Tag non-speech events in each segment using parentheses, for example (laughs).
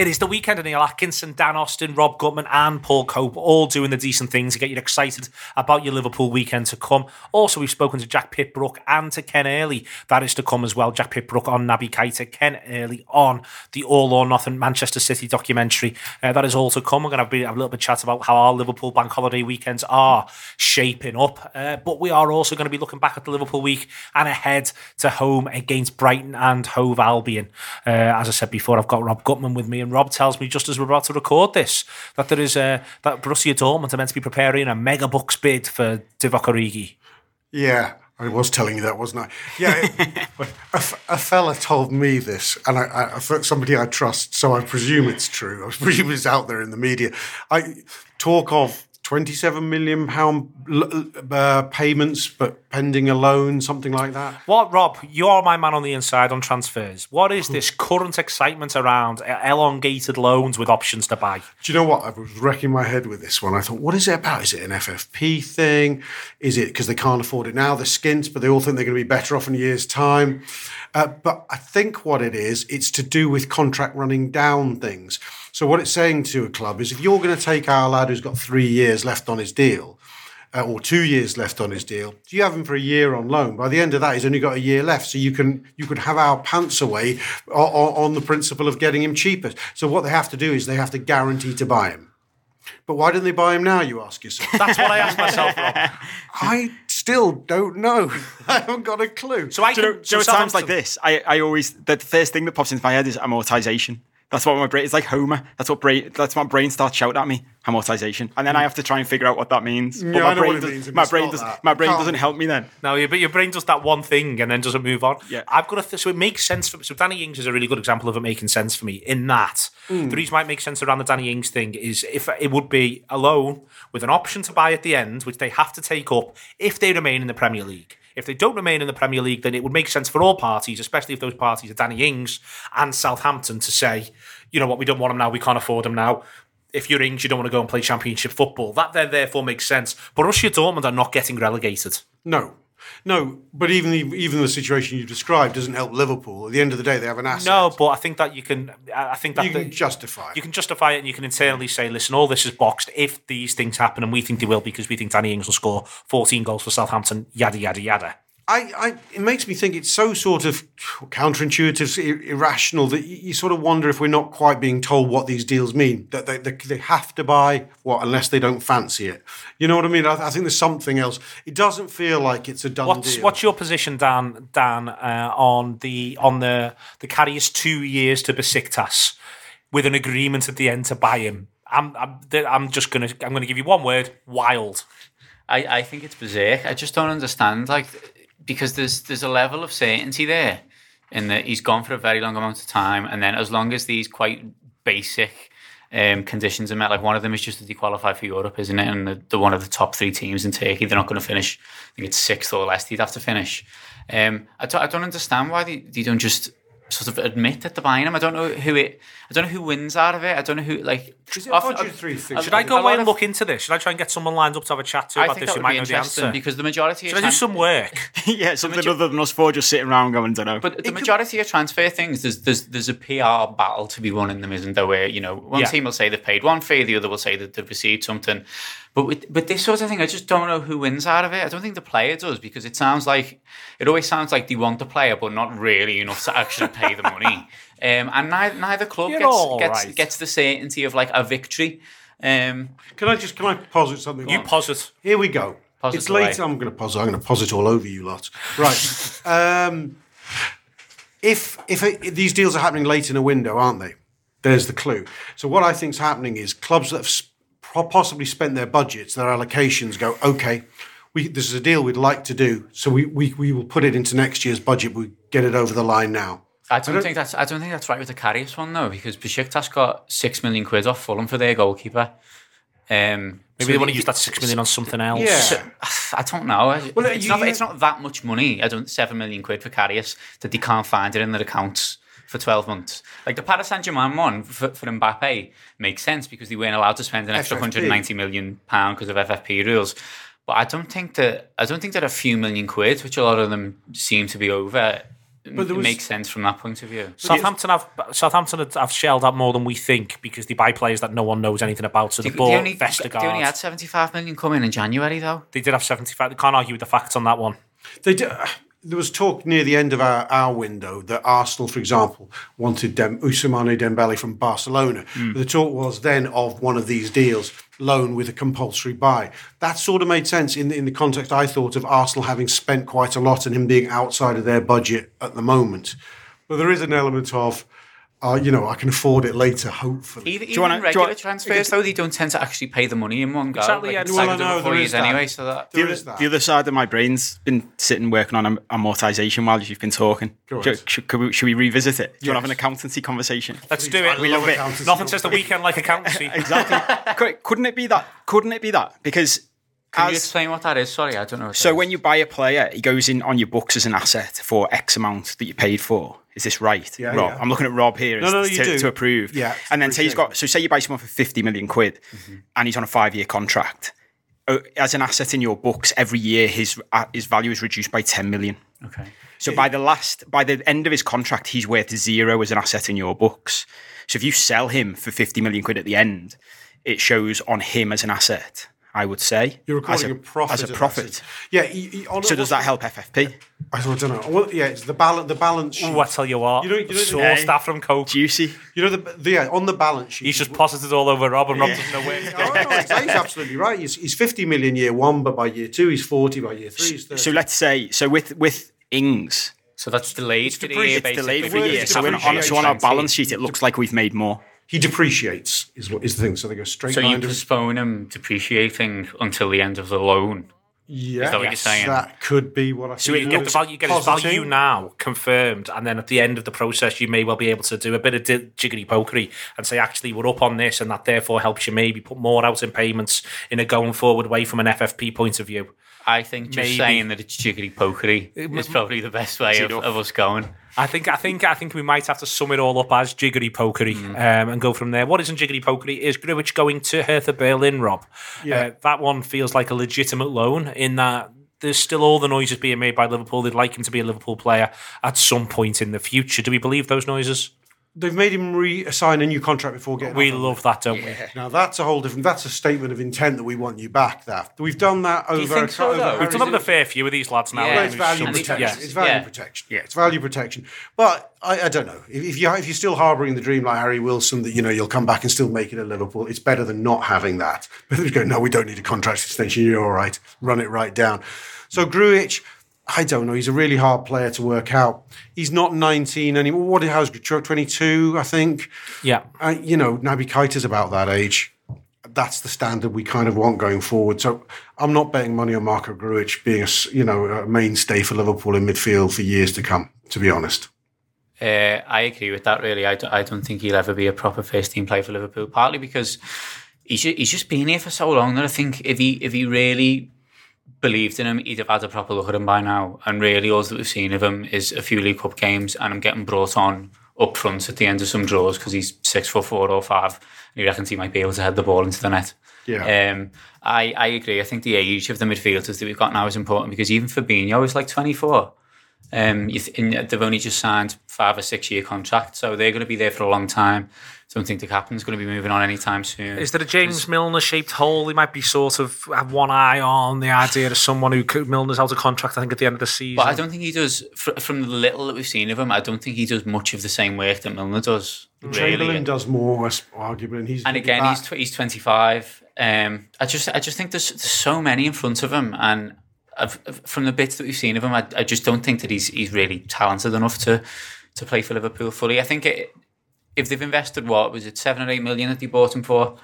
It is the weekend, and Neil Atkinson, Dan Austin, Rob Gutmann, and Paul Cope all doing the decent thing to get you excited about your Liverpool weekend to come. Also, we've spoken to Jack Pitt-Brooke and to Ken Early. That is to come as well. Jack Pitt-Brooke on Naby Keita, Ken Early on the All or Nothing Manchester City documentary. Uh, that is all to come. We're going to have a little bit of chat about how our Liverpool bank holiday weekends are shaping up. Uh, but we are also going to be looking back at the Liverpool week and ahead to home against Brighton and Hove Albion. Uh, as I said before, I've got Rob Gutmann with me and Rob tells me just as we're about to record this that there is a that Borussia Dortmund are meant to be preparing a mega bucks bid for Divock Origi. Yeah, I was telling you that, wasn't I? Yeah, (laughs) a, a fella told me this, and I, I, somebody I trust, so I presume it's true. I presume it's out there in the media. I talk of 27 million pound uh, payments, but pending a loan, something like that. What, Rob? You're my man on the inside on transfers. What is this current excitement around elongated loans with options to buy? Do you know what? I was wrecking my head with this one. I thought, what is it about? Is it an FFP thing? Is it because they can't afford it now? They're skint, but they all think they're going to be better off in a year's time. Uh, but I think what it is, it's to do with contract running down things. So what it's saying to a club is if you're going to take our lad who's got three years left on his deal, uh, or two years left on his deal, do you have him for a year on loan? By the end of that, he's only got a year left, so you can you could have our pants away on, on the principle of getting him cheaper. So what they have to do is they have to guarantee to buy him. But why didn't they buy him now? You ask yourself. (laughs) That's what I ask myself. Rob. (laughs) I still don't know. (laughs) I haven't got a clue. So I can, do you know, so at times like this, I, I always the first thing that pops into my head is amortization. That's what my brain. is like Homer. That's what brain. That's my brain starts shouting at me. Amortization, and then I have to try and figure out what that means. Yeah, but my I know brain what it does, means, my it's brain not does. that. My brain doesn't help me then. No, yeah, but your brain does that one thing and then doesn't move on. Yeah. I've got to. Th- so it makes sense for so Danny Ings is a really good example of it making sense for me. In that, Hmm. the reason why it makes sense around the Danny Ings thing is if it would be a loan with an option to buy at the end, which they have to take up if they remain in the Premier League. If they don't remain in the Premier League, then it would make sense for all parties, especially if those parties are Danny Ings and Southampton, to say, you know what, we don't want them now, we can't afford them now. If you're Ings, you don't want to go and play Championship football. That then therefore makes sense. Borussia Dortmund are not getting relegated. No, no. But even the, even the situation you described doesn't help Liverpool. At the end of the day, they have an asset. No, but I think that you can. I think that you the- can justify. It. You can justify it and you can internally say, listen, all this is boxed if these things happen, and we think they will because we think Danny Ings will score 14 goals for Southampton, yada, yada, yada. I, I, it makes me think it's so sort of counterintuitive, ir- irrational that you, you sort of wonder if we're not quite being told what these deals mean. That they, they, they have to buy what unless they don't fancy it. You know what I mean? I, I think there's something else. It doesn't feel like it's a done What's deal. what's your position, Dan? Dan, uh, on the on the the Karius two years to Besiktas with an agreement at the end to buy him? I'm I'm, I'm just gonna I'm gonna give you one word: wild. I, I think it's berserk. I just don't understand, like, because there's there's a level of certainty there, in that he's gone for a very long amount of time, and then as long as these quite basic um, conditions are met, like one of them is just that they qualify for Europe, isn't it? And the, the one of the top three teams in Turkey, they're not going to finish. I think it's sixth or less. He'd have to finish. Um, I don't, don't understand why they, they don't just sort of admit that they're buying him. I don't know who it. I don't know who wins out of it. I don't know who like. Is it a often- budgetary uh, thing? a- Should I go away and look into this? Should I try and get someone lined up to have a chat to I about think this that who would might be know the interesting answer? because the majority of Should of I do tran- some work? (laughs) (laughs) yeah, something other than us four just sitting around going, don't know. But the majority of transfer things, there's there's there's a PR battle to be won in them, isn't there? Where you know one Yeah. team will say they've paid one fee, the other will say that they've received something. But with but this sort of thing, I just don't know who wins out of it. I don't think the player does because it sounds like it always sounds like they want the player, but not really enough to actually pay the money. (laughs) Um, and neither, neither club You're gets all gets right. gets the certainty of like a victory. Um, Can I just can I posit something? You posit. Here we go. Posit it's late. I'm going to posit. I'm going to posit all over you lot. Right. (laughs) um, if if it, these deals are happening late in a window, aren't they? There's the clue. So what I think's happening is clubs that have s- pro- possibly spent their budgets, their allocations, go okay. We, this is a deal we'd like to do, so we, we, we will put it into next year's budget. We get it over the line now. I don't, don't- think that's I don't think that's right with the Karius one though, because Besiktas got six million quid off Fulham for their goalkeeper. Um, Maybe they want to use that six million on something else. Yeah. I don't know. Well, it's, you- not, it's not that much money. I don't seven million quid for Karius that they can't find it in their accounts for twelve months. Like the Paris Saint Germain one for, for Mbappe makes sense because they weren't allowed to spend an extra hundred ninety million pound because of FFP rules. But I don't think that I don't think that a few million quid, which a lot of them seem to be over, it there was- makes sense from that point of view. Southampton have Southampton have- have shelled out more than we think because they buy players that no one knows anything about. So they, They, bought they only, Vestergaard. they only had 75 million coming in January, though. They did have 75. They can't argue with the facts on that one. They do, there was talk near the end of our, our window that Arsenal, for example, wanted Dem, Ousmane Dembele from Barcelona. Hmm. The talk was then of one of these deals, loan with a compulsory buy. That sort of made sense in, in the context, I thought, of Arsenal having spent quite a lot and him being outside of their budget at the moment. But there is an element of, uh, you know, I can afford it later, hopefully. Even, even wanna- do you regular want- transfers, though, they don't tend to actually pay the money in one go. Exactly, Like, yeah. Well, like I know, four there that. anyway, so that... There the, is other, that. the other side of my brain's been sitting working on amortization while you've been talking. Go Should, should, could we, should we revisit it? Do you want to have an accountancy conversation? Let's do it. I love it. Nothing says the weekend like accountancy. (laughs) exactly. Could- Couldn't it be that? Couldn't it be that? Because Can you explain what that is? Sorry, I don't know. what so when you buy a player, he goes in on your books as an asset for X amount that you paid for. Is this right, Yeah, Rob? yeah. I'm looking at Rob here No, no, to, to approve. Yeah, and then say he's got. So say you buy someone for 50 million quid, Mm-hmm. and he's on a five year contract. Uh, As an asset in your books, every year his uh, his value is reduced by 10 million. Okay. So by the last, by the end of his contract, he's worth zero as an asset in your books. So if you sell him for fifty million quid at the end, it shows on him as an asset. I would say You're as recording a, profit. as a profit. Yeah. he- he- on- So does that help FFP? I don't know. Well, yeah, it's the balance. The balance sheet. Ooh, I tell you what. You know- you know- sourced that from Coke. Juicy. You know the, the yeah, on the balance sheet. He's just posited all over Rob, and Rob doesn't know where. (laughs) Oh, no, he's, he's absolutely right. He's, he's 50 million year one, but by year two, he's 40. By year three, he's So let's say so with with Ings, So that's delayed for the year, it's delayed basically. for a It's year. So, on, so on our balance sheet, it looks like we've made more. He depreciates, is what is the thing. So they go straight So you line to- postpone him depreciating until the end of the loan. Yeah, that what you're saying? that could be what I So you get the value, you get his value now confirmed, and then at the end of the process, you may well be able to do a bit of di- jiggery pokery and say, actually, we're up on this, and that therefore helps you maybe put more out in payments in a going forward way from an FFP point of view. I think just Maybe. saying that it's jiggery pokery is probably the best way of, of us going. I think, I think, I think we might have to sum it all up as jiggery pokery um, and go from there. What isn't jiggery pokery is Grujic going to Hertha Berlin, Rob. Uh, that one feels like a legitimate loan in that. There's still all the noises being made by Liverpool. They'd like him to be a Liverpool player at some point in the future. Do we believe those noises? They've made him re-assign a new contract before getting. We off of love that, don't we? Now that's a whole different. That's a statement of intent that we want you back. That we've done that over. you think so, over though? We've done it with a fair few of these lads now. Yeah. Well, it's value And the- protection. yeah. It's value Yeah. protection. Yeah, it's value protection. But I, I don't know if, if you if you're still harbouring the dream like Harry Wilson that you know you'll come back and still make it at Liverpool. It's better than not having that. (laughs) But they go, no, we don't need a contract extension. You're all right. Run it right down. So Grujic. I don't know. He's a really hard player to work out. He's not 19 anymore. What? How's 22? I think. Yeah. Uh, you know, Naby Keita's about that age. That's the standard we kind of want going forward. So I'm not betting money on Marko Grujic being a you know a mainstay for Liverpool in midfield for years to come. To be honest, Uh, I agree with that. Really, I don't, I don't think he'll ever be a proper first team player for Liverpool. Partly because he's ju- he's just been here for so long that I think if he if he really believed in him, he'd have had a proper look at him by now. And really, all that we've seen of him is a few League Cup games, and I'm getting brought on up front at the end of some draws because he's six foot four or five, and he reckons he might be able to head the ball into the net. Yeah. Um, I, I agree. I think the age of the midfielders that we've got now is important because even Fabinho is like 24. Um, you th- and they've only just signed five or six year contract, so they're going to be there for a long time. Don't think the captain's going to be moving on anytime soon. Is there a James Milner shaped hole? He might be sort of have one eye on the idea of someone who could, Milner's out of contract. I think at the end of the season. But I don't think he does. fr- From the little that we've seen of him, I don't think he does much of the same work that Milner does. Chamberlain Really. does more, arguably, and he's And again, he's tw- he's twenty five. Um, I just I just think there's, there's so many in front of him, and I've, from the bits that we've seen of him, I, I just don't think that he's he's really talented enough to to play for Liverpool fully. I think it, if they've invested what was it seven or eight million that they bought him for,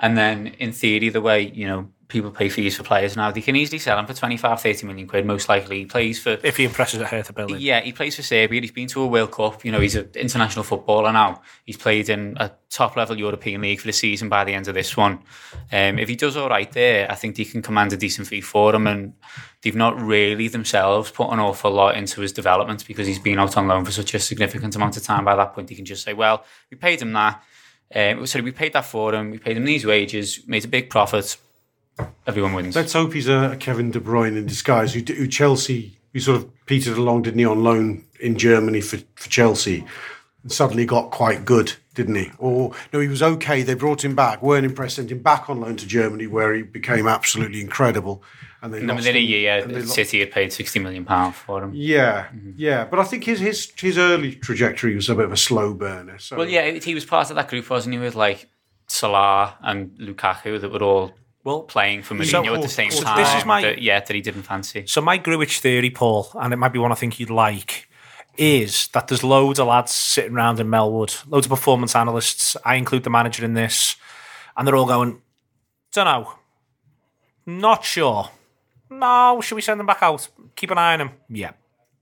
and then in theory the way you know people pay fees for players now, they can easily sell him for 25, 30 million quid. Most likely, he plays for if he impresses at Hertha Berlin. yeah, he plays for Serbia. He's been to a World Cup. You know, he's an international footballer now. He's played in a top level European league for the season by the end of this one. Um, if he does all right there, I think he can command a decent fee for him. And they've not really themselves put an awful lot into his development because he's been out on loan for such a significant amount of time. By that point, he can just say, well, we paid him that. Um, sorry, we paid that for him. We paid him these wages, made a big profit. Everyone wins. Let's hope he's a Kevin De Bruyne in disguise, who, who Chelsea, who sort of petered along, didn't he, on loan in Germany for, for Chelsea and suddenly got quite good, didn't he? Or no, he was okay. They brought him back, weren't impressed, sent him back on loan to Germany, where he became absolutely incredible. And they And within a year, and uh, lo- City had paid sixty million pound for him. Yeah, yeah, but I think his his his early trajectory was a bit of a slow burner. So Well, yeah, he was part of that group, wasn't he? With like Salah and Lukaku that were all Well, playing for So- Mourinho at the same so time. this is my- that, yeah, that he didn't fancy. So my Grujic theory, Paul, and it might be one I think you'd like, is that there's loads of lads sitting around in Melwood, loads of performance analysts. I include the manager in this, and they're all going, "Don't know, not sure. No, should we send them back out? Keep an eye on them. Yeah."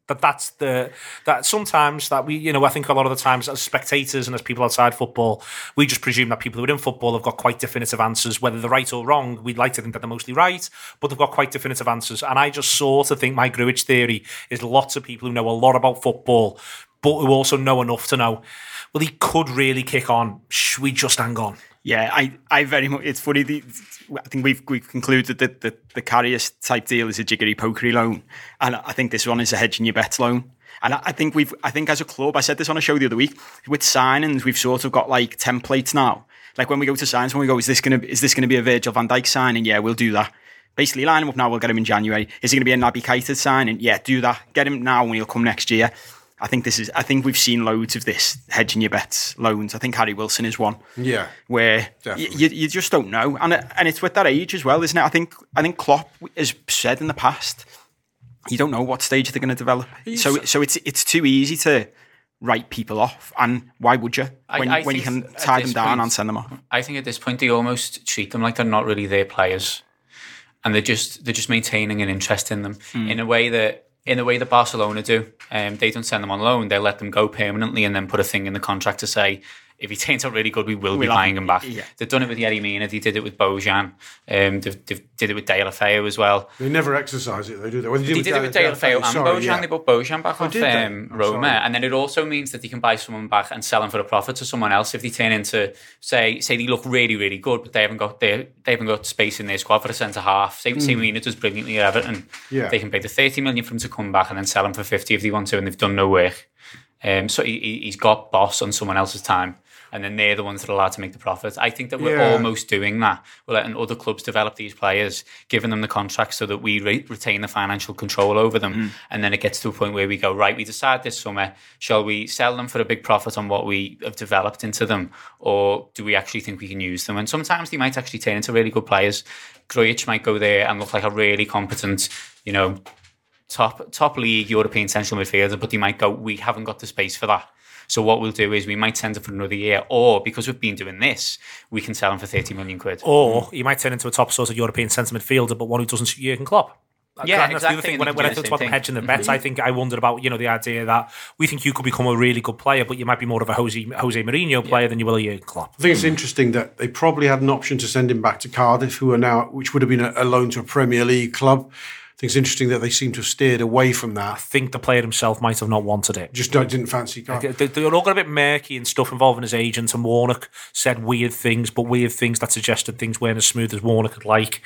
That that's the that sometimes that we you know I think a lot of the times as spectators and as people outside football we just presume that people who are in football have got quite definitive answers whether they're right or wrong. We'd like to think that they're mostly right but they've got quite definitive answers. And I just sort of think my Grujic theory is lots of people who know a lot about football but who also know enough to know well he could really kick on. Should we just hang on Yeah, I, I very much. It's funny. The, I think we've we've concluded that the, the Karius type deal is a jiggery pokery loan, and I think this one is a hedging your bets loan. And I, I think we've, I think as a club, I said this on a show the other week with signings, we've sort of got like templates now. Like when we go to signs, when we go, is this gonna is this gonna be a Virgil Van Dijk signing? Yeah, we'll do that. Basically, line him up now. We'll get him in January. Is it going to be a Naby Keita signing? Yeah, do that. Get him now, and he'll come next year. I think this is. I think we've seen loads of this hedging your bets loans. I think Harry Wilson is one yeah, where y- you, you just don't know, and it- and it's with that age as well, isn't it? I think I think Klopp has said in the past, you don't know what stage they're going to develop. So so it's it's too easy to write people off, and why would you when, I when you can tie them down point- and send them off? I think at this point they almost treat them like they're not really their players, and they're just they're just maintaining an interest in them hmm. in a way that in a way that Barcelona do. Um, they don't send them on loan; they let them go permanently, and then put a thing in the contract to say. If he turns out really good, we will be We'll have buying him, him back. yeah. They've done it with Yerry Mina. They did it with Bojan. Um, they've, they've did it with Deulofeu as well. they never exercise it. They do that. Well, They did it with Deulofeu and Sorry, Bojan. yeah. They bought Bojan back off did they? um, Roma, sorry. and then it also means that they can buy someone back and sell them for a profit to someone else if they turn into say say they look really really good, but they haven't got they, they haven't got space in their squad for a centre half. Say say Mina does brilliantly at Everton. Mm. Yeah. they can pay the thirty million for him to come back and then sell him for fifty if they want to, and they've done no work. Um, so he, he- he's got boss on someone else's time. And then they're the ones that are allowed to make the profits. I think that we're Yeah. almost doing that. We're letting other clubs develop these players, giving them the contracts so that we re- retain the financial control over them. Mm. And then it gets to a point where we go, right, we decide this summer, shall we sell them for a big profit on what we have developed into them? Or do we actually think we can use them? And sometimes they might actually turn into really good players. Grujic might go there and look like a really competent, you know, top top league European central midfielder, but they might go, we haven't got the space for that. So what we'll do is we might send him for another year, or because we've been doing this, we can sell him for thirty million quid. or he might turn into a top sort of European centre midfielder but one who doesn't suit Jurgen Klopp Yeah, I think that's the other exactly, thing. When, I, they when I can talked the about same them hedging the thing. bets, I think I wondered about you know the idea that we think you could become a really good player, but you might be more of a Jose Jose Mourinho player than you will a Jurgen Klopp. I think it's interesting that they probably had an option to send him back to Cardiff, who are now, which would have been a, a loan to a Premier League club. I think it's interesting that they seem to have steered away from that. I think the player himself might have not wanted it. Just don't, didn't fancy Cardiff. They, they all got a bit murky and stuff involving his agent, and Warnock said weird things, but weird things that suggested things weren't as smooth as Warnock would like.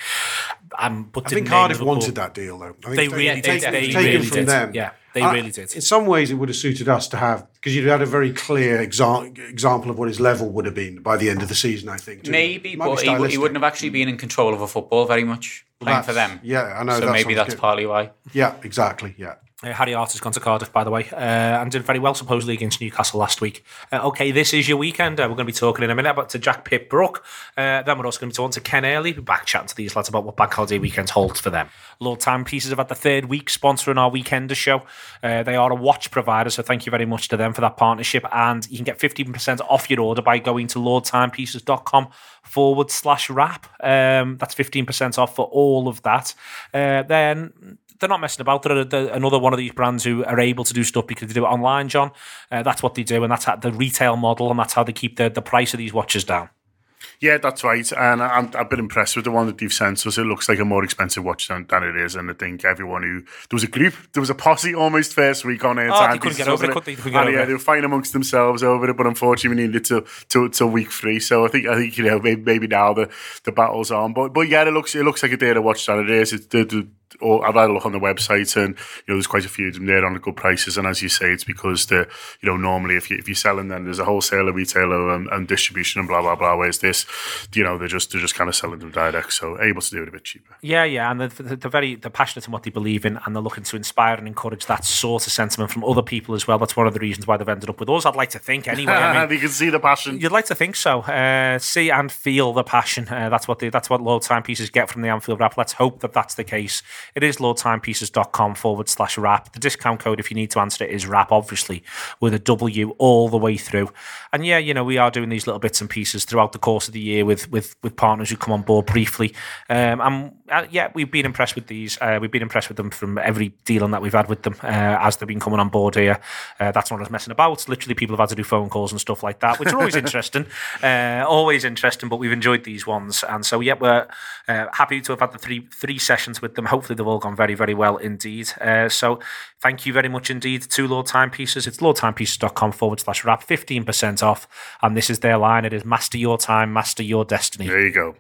Um, but I think Cardiff wanted that deal, though. I think They if really did. taken- They taken really from did. them. Yeah, they I- really did. In some ways, it would have suited us to have because you'd had a very clear exa- example of what his level would have been by the end of the season. I think Maybe, It might be but he, he wouldn't have actually been in control of a football very much playing for them. Yeah, I know. So that maybe that's good. partly why. Yeah, exactly. Yeah. Uh, Harry Arter's gone to Cardiff, by the way, uh, and did very well supposedly against Newcastle last week. Uh, okay, this is your weekend. Uh, we're going to be talking in a minute about to Jack Pitt-Brooke. Uh, then we're also going to be talking to Ken Early. We'll back chatting to these lads about what Bank Holiday weekend holds for them. Lord Timepieces have had the third week sponsoring our Weekender show. Uh, they are a watch provider, so thank you very much to them for that partnership. And you can get 15% off your order by going to lordtimepieces.com forward slash wrap. Um, that's 15% off for all of that. Then they're not messing about. They're, they're another one of these brands who are able to do stuff because they do it online, John. Uh, that's what they do, and that's how, the retail model, and that's how they keep the, the price of these watches down. Yeah, that's right. And I'm, I've been impressed with the one that they've sent us. It looks like a more expensive watch than, than it is. And I think everyone who. There was a group, there was a posse almost first week on air. Oh, they time couldn't get over it, could they? They couldn't get and over yeah, it. they were fighting amongst themselves over it. But unfortunately, we needed to to, to week three. So I think, I think you know, maybe, maybe now the, the battle's on. But but yeah, it looks it looks like a day to watch that it is. It's, the, the, or I've had a look on the website, and you know, there's quite a few of them there on the good prices. And as you say, it's because the you know normally if you if you're selling them, there's a wholesaler, retailer, and, and distribution, and blah blah blah. Whereas this, you know, they're just they're just kind of selling them direct, so able to do it a bit cheaper. Yeah, yeah, and they're, they're very they're passionate in what they believe in, and they're looking to inspire and encourage that sort of sentiment from other people as well. That's one of the reasons why they've ended up with us. I'd like to think anyway. I mean, (laughs) you can see the passion. You'd like to think so. Uh, see and feel the passion. Uh, that's what the, that's what Lord Timepieces get from the Anfield Wrap. Let's hope that that's the case. It is lordtimepieces.com forward slash wrap. The discount code, if you need to answer it, is wrap, obviously, with a W all the way through. And yeah, you know, we are doing these little bits and pieces throughout the course of the year with with, with partners who come on board briefly. Um, and uh, yeah, we've been impressed with these. Uh, we've been impressed with them from every dealing that we've had with them uh, as they've been coming on board here. Uh, that's not us messing about. Literally, people have had to do phone calls and stuff like that, which are always (laughs) interesting. Uh, always interesting, but we've enjoyed these ones. And so, yeah, we're uh, happy to have had the three three sessions with them. Hopefully, they've all gone very, very well indeed. Uh, so, thank you very much indeed to Lord Timepieces. It's lordtimepieces.com forward slash wrap, 15% off. And this is their line. It is Master Your Time, Master Your Destiny. There you go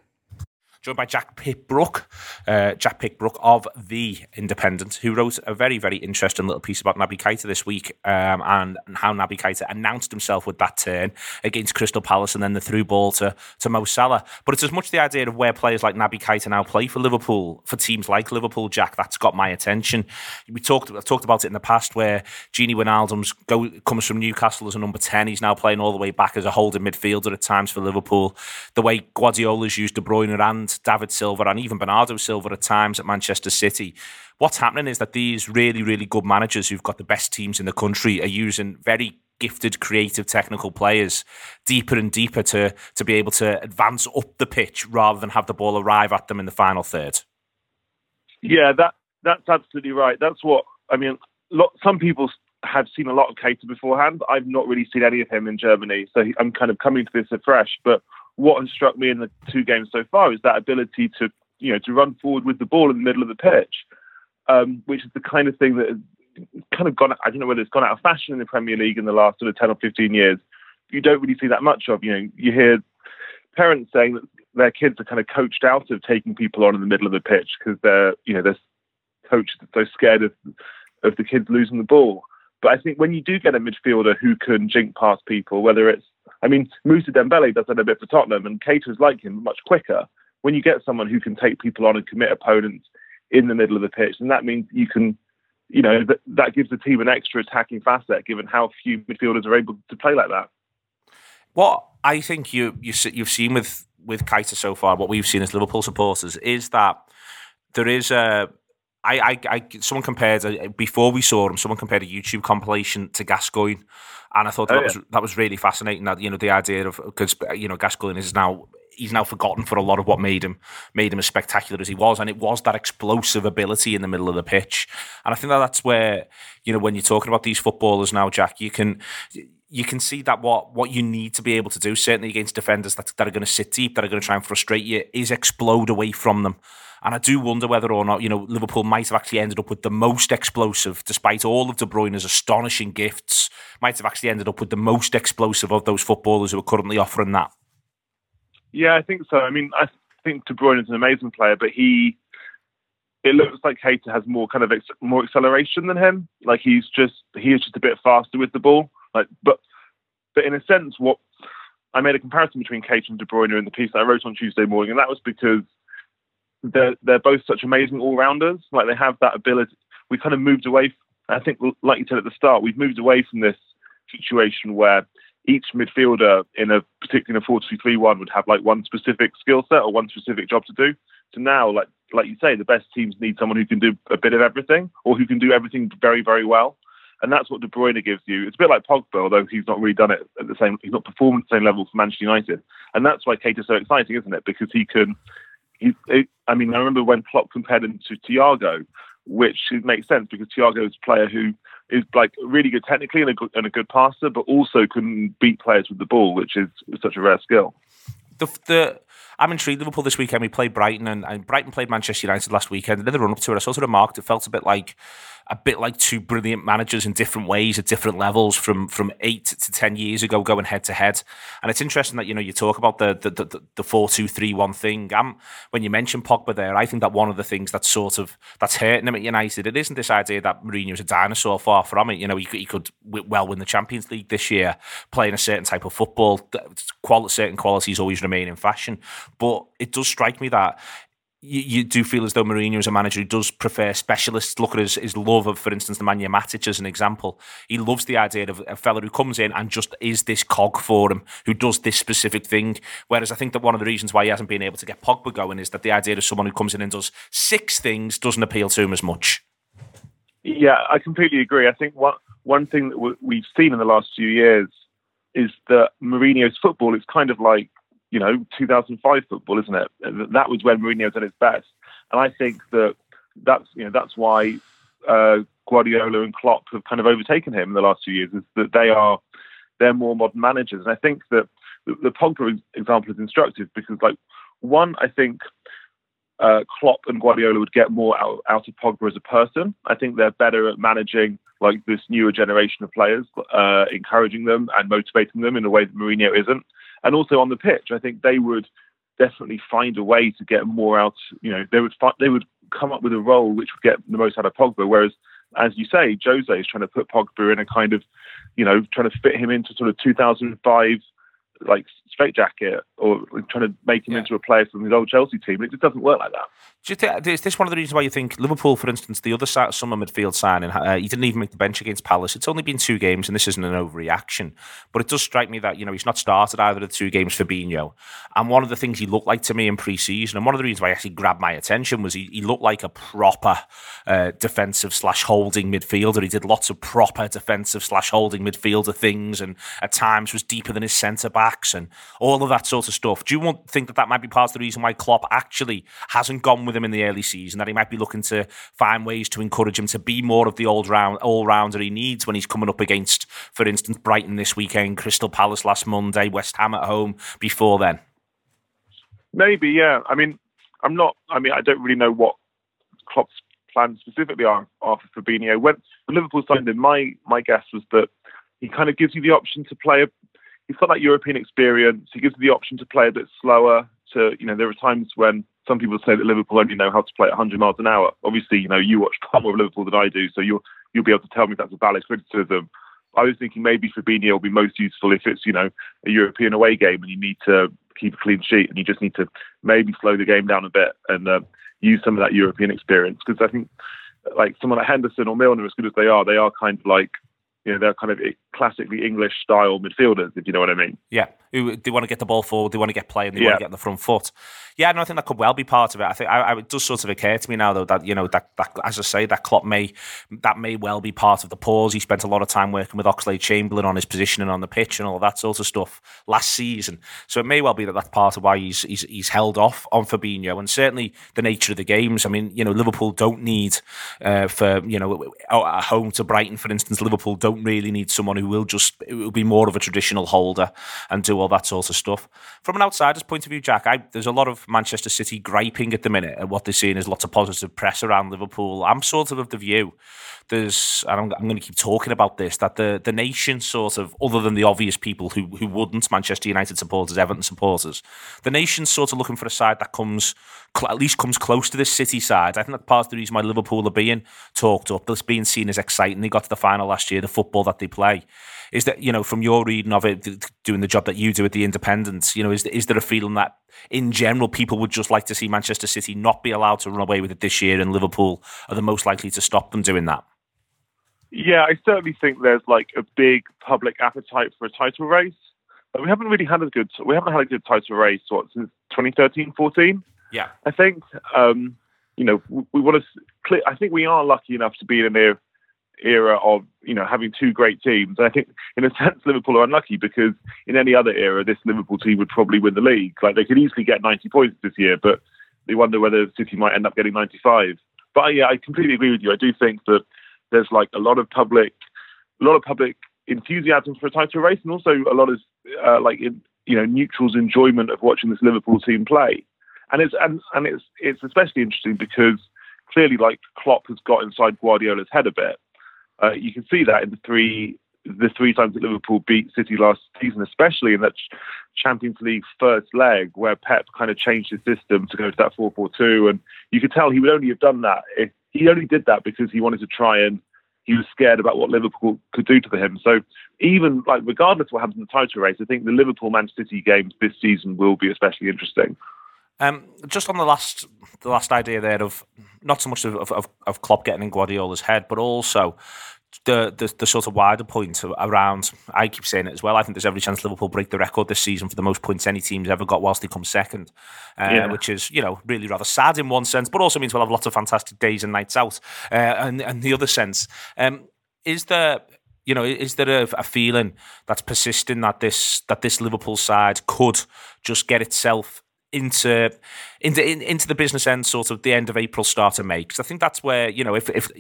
joined by Jack Pitt-Brooke, uh, Jack Pitt-Brooke of The Independent, who wrote a very, very interesting little piece about Naby Keita this week um, and, how Naby Keita announced himself with that turn against Crystal Palace and then the through ball to, to Mo Salah. But it's as much the idea of where players like Naby Keita now play for Liverpool, for teams like Liverpool, Jack, that's got my attention. We talked, I've talked about it in the past where Gini Wijnaldum's go, comes from Newcastle as a number 10. He's now playing all the way back as a holding midfielder at times for Liverpool. The way Guardiola's used De Bruyne and David Silva and even Bernardo Silva at times at Manchester City. What's happening is that these really, really good managers who've got the best teams in the country are using very gifted, creative, technical players deeper and deeper to to be able to advance up the pitch rather than have the ball arrive at them in the final third. Yeah, that that's absolutely right. That's what I mean. Lot, some people have seen a lot of Keita beforehand. I've not really seen any of him in Germany, so I'm kind of coming to this afresh. But what has struck me in the two games so far is that ability to you know to run forward with the ball in the middle of the pitch, um, which is the kind of thing that has kind of gone. I don't know whether it's gone out of fashion in the Premier League in the last sort of ten or fifteen years. You don't really see that much of. You know, you hear parents saying that their kids are kind of coached out of taking people on in the middle of the pitch because they're you know they're coached so scared of of the kids losing the ball. But I think when you do get a midfielder who can jink past people, whether it's I mean, Moussa Dembele does that a bit for Tottenham, and Keita's like him, much quicker. When you get someone who can take people on and commit opponents in the middle of the pitch, and that means you can, you know, that, that gives the team an extra attacking facet, given how few midfielders are able to play like that. What I think you, you you've seen with with Keita so far, what we've seen as Liverpool supporters, is that there is a I, I, I, someone compared uh, before we saw him. Someone compared a YouTube compilation to Gascoigne, and I thought oh, that, oh, yeah. was that was really fascinating. That you know the idea of because you know Gascoigne is now he's now forgotten for a lot of what made him made him as spectacular as he was, and it was that explosive ability in the middle of the pitch. And I think that that's where you know when you're talking about these footballers now, Jack, you can you can see that what what you need to be able to do, certainly against defenders that, that are going to sit deep, that are going to try and frustrate you, is explode away from them. And I do wonder whether or not, you know, Liverpool might have actually ended up with the most explosive, despite all of De Bruyne's astonishing gifts, might have actually ended up with the most explosive of those footballers who are currently offering that. Yeah, I think so. I mean, I think De Bruyne is an amazing player, but he, it looks like Keita has more kind of ex- more acceleration than him. Like he's just he is just a bit faster with the ball. Like, but but in a sense, what I made a comparison between Keita and De Bruyne in the piece that I wrote on Tuesday morning, and that was because they're they're both such amazing all rounders. Like they have that ability. We kind of moved away. I think, like you said at the start, we've moved away from this situation where each midfielder in a particular 4-2-3-1 would have like one specific skill set or one specific job to do. So now, like like you say, the best teams need someone who can do a bit of everything or who can do everything very very well. And that's what De Bruyne gives you. It's a bit like Pogba, although he's not really done it at the same. He's not performed at the same level for Manchester United, and that's why Keita is so exciting, isn't it? Because he can he, I mean, I remember when Klopp compared him to Thiago, which makes sense because Thiago is a player who is like really good technically and a good, and a good passer, but also can beat players with the ball, which is such a rare skill. The, the I'm intrigued. Liverpool this weekend. We played Brighton, and, and Brighton played Manchester United last weekend. The run up to it, I saw sort of remarked it felt a bit like a bit like two brilliant managers in different ways at different levels from from eight to ten years ago, going head to head. And it's interesting that you know you talk about the the the, the four two three one thing. Um, when you mention Pogba there, I think that one of the things that's sort of that's hurting him at United, it isn't this idea that Mourinho's a dinosaur. Far from it. You know, he, he could well win the Champions League this year, playing a certain type of football. Quality, certain qualities always remain in fashion, but it does strike me that you, you, do feel as though Mourinho is a manager who does prefer specialists. Look at his, his love of, for instance, the Nemanja Matic as an example. He loves the idea of a fella who comes in and just is this cog for him, who does this specific thing. Whereas I think that one of the reasons why he hasn't been able to get Pogba going is that the idea of someone who comes in and does six things doesn't appeal to him as much. Yeah, I completely agree. I think one one thing that we've seen in the last few years is that Mourinho's football is kind of like you know 2005 football, isn't it? That was when Mourinho was at his best, and I think that that's you know that's why uh, Guardiola and Klopp have kind of overtaken him in the last few years. Is that they are they're more modern managers, and I think that the, the Pogba example is instructive because like one, I think uh, Klopp and Guardiola would get more out, out of Pogba as a person. I think they're better at managing like this newer generation of players, uh, encouraging them and motivating them in a way that Mourinho isn't and also on the pitch, I think they would definitely find a way to get more out. You know, they would fi- they would come up with a role which would get the most out of Pogba. Whereas, as you say, Jose is trying to put Pogba in a kind of, you know, trying to fit him into sort of 2005 like straitjacket or trying to make him yeah. into a player from his old Chelsea team. It just doesn't work like that. Do you think, is this one of the reasons why you think Liverpool, for instance, the other summer midfield signing, uh, he didn't even make the bench against Palace. It's only been two games, and this isn't an overreaction, but it does strike me that you know he's not started either of the two games for Fabinho. And one of the things he looked like to me in pre-season, and one of the reasons why he actually grabbed my attention was he, he looked like a proper uh, defensive slash holding midfielder. He did lots of proper defensive slash holding midfielder things, and at times was deeper than his centre and all of that sort of stuff. Do you want think that that might be part of the reason why Klopp actually hasn't gone with him in the early season? That he might be looking to find ways to encourage him to be more of the old round all rounder he needs when he's coming up against, for instance, Brighton this weekend, Crystal Palace last Monday, West Ham at home before then. Maybe, yeah. I mean, I'm not. I mean, I don't really know what Klopp's plans specifically are, for Fabinho. When Liverpool signed him, my my guess was that he kind of gives you the option to play a he's got that European experience. He gives the option to play a bit slower. To you know, there are times when some people say that Liverpool only know how to play at 100 miles an hour. Obviously, you know, you watch far more of Liverpool than I do, so you'll you'll be able to tell me if that's a valid criticism. I was thinking maybe Fabinho will be most useful if it's you know a European away game and you need to keep a clean sheet and you just need to maybe slow the game down a bit and uh, use some of that European experience because I think like someone like Henderson or Milner, as good as they are, they are kind of like you know, they're kind of classically English style midfielders, if you know what I mean. Yeah, they want to get the ball forward, they want to get playing, they yeah. want to get the front foot. Yeah, no, I think that could well be part of it. I think I, I, it does sort of occur to me now, though, that you know that, that as I say, that Klopp may that may well be part of the pause. He spent a lot of time working with Oxlade-Chamberlain on his positioning on the pitch and all that sort of stuff last season. So it may well be that that's part of why he's he's, he's held off on Fabinho, and certainly the nature of the games. I mean, you know, Liverpool don't need uh, for you know at home to Brighton, for instance. Liverpool don't really need someone who will just it will be more of a traditional holder and do all that sort of stuff. From an outsider's point of view, Jack, I, there's a lot of Manchester City griping at the minute at what they're seeing is lots of positive press around Liverpool. I'm sort of of the view there's, and I'm, I'm, going to keep talking about this, that the, the nation sort of, other than the obvious people who, who wouldn't, Manchester United supporters, Everton supporters, the nation's sort of looking for a side that comes, at least comes close to this City side. I think that's part of the reason why Liverpool are being talked up. That's being seen as exciting. They got to the final last year, the football that they play is that you know from your reading of it, doing the job that you do at the Independent, you know, is is there a feeling that in general people would just like to see Manchester City not be allowed to run away with it this year, and Liverpool are the most likely to stop them doing that? Yeah, I certainly think there's like a big public appetite for a title race. But we haven't really had a good we haven't had a good title race what since 2013 14. Yeah, I think um, you know we, we want to. I think we are lucky enough to be in an era of you know having two great teams. And I think in a sense Liverpool are unlucky because in any other era this Liverpool team would probably win the league. Like they could easily get 90 points this year, but they wonder whether City might end up getting 95. But yeah, I completely agree with you. I do think that there's like a lot of public, a lot of public enthusiasm for a title race, and also a lot of uh, like in, you know neutrals enjoyment of watching this Liverpool team play. And it's and, and it's it's especially interesting because clearly like Klopp has got inside Guardiola's head a bit. Uh, you can see that in the three the three times that Liverpool beat City last season, especially in that Champions League first leg where Pep kind of changed his system to go to that 4-4-2, and you could tell he would only have done that if he only did that because he wanted to try and he was scared about what Liverpool could do to him. So even like regardless of what happens in the title race, I think the Liverpool Man City games this season will be especially interesting. Um, just on the last the last idea there of not so much of, of, of Klopp getting in Guardiola's head, but also the, the, the sort of wider point around. I keep saying it as well. I think there's every chance Liverpool break the record this season for the most points any team's ever got whilst they come second, uh, yeah. which is you know really rather sad in one sense, but also means we'll have lots of fantastic days and nights out. Uh, and and the other sense, um, is there you know, is there a, a, feeling that's persisting that this that this Liverpool side could just get itself into into in, into the business end, sort of the end of April, start of May? Because I think that's where you know if if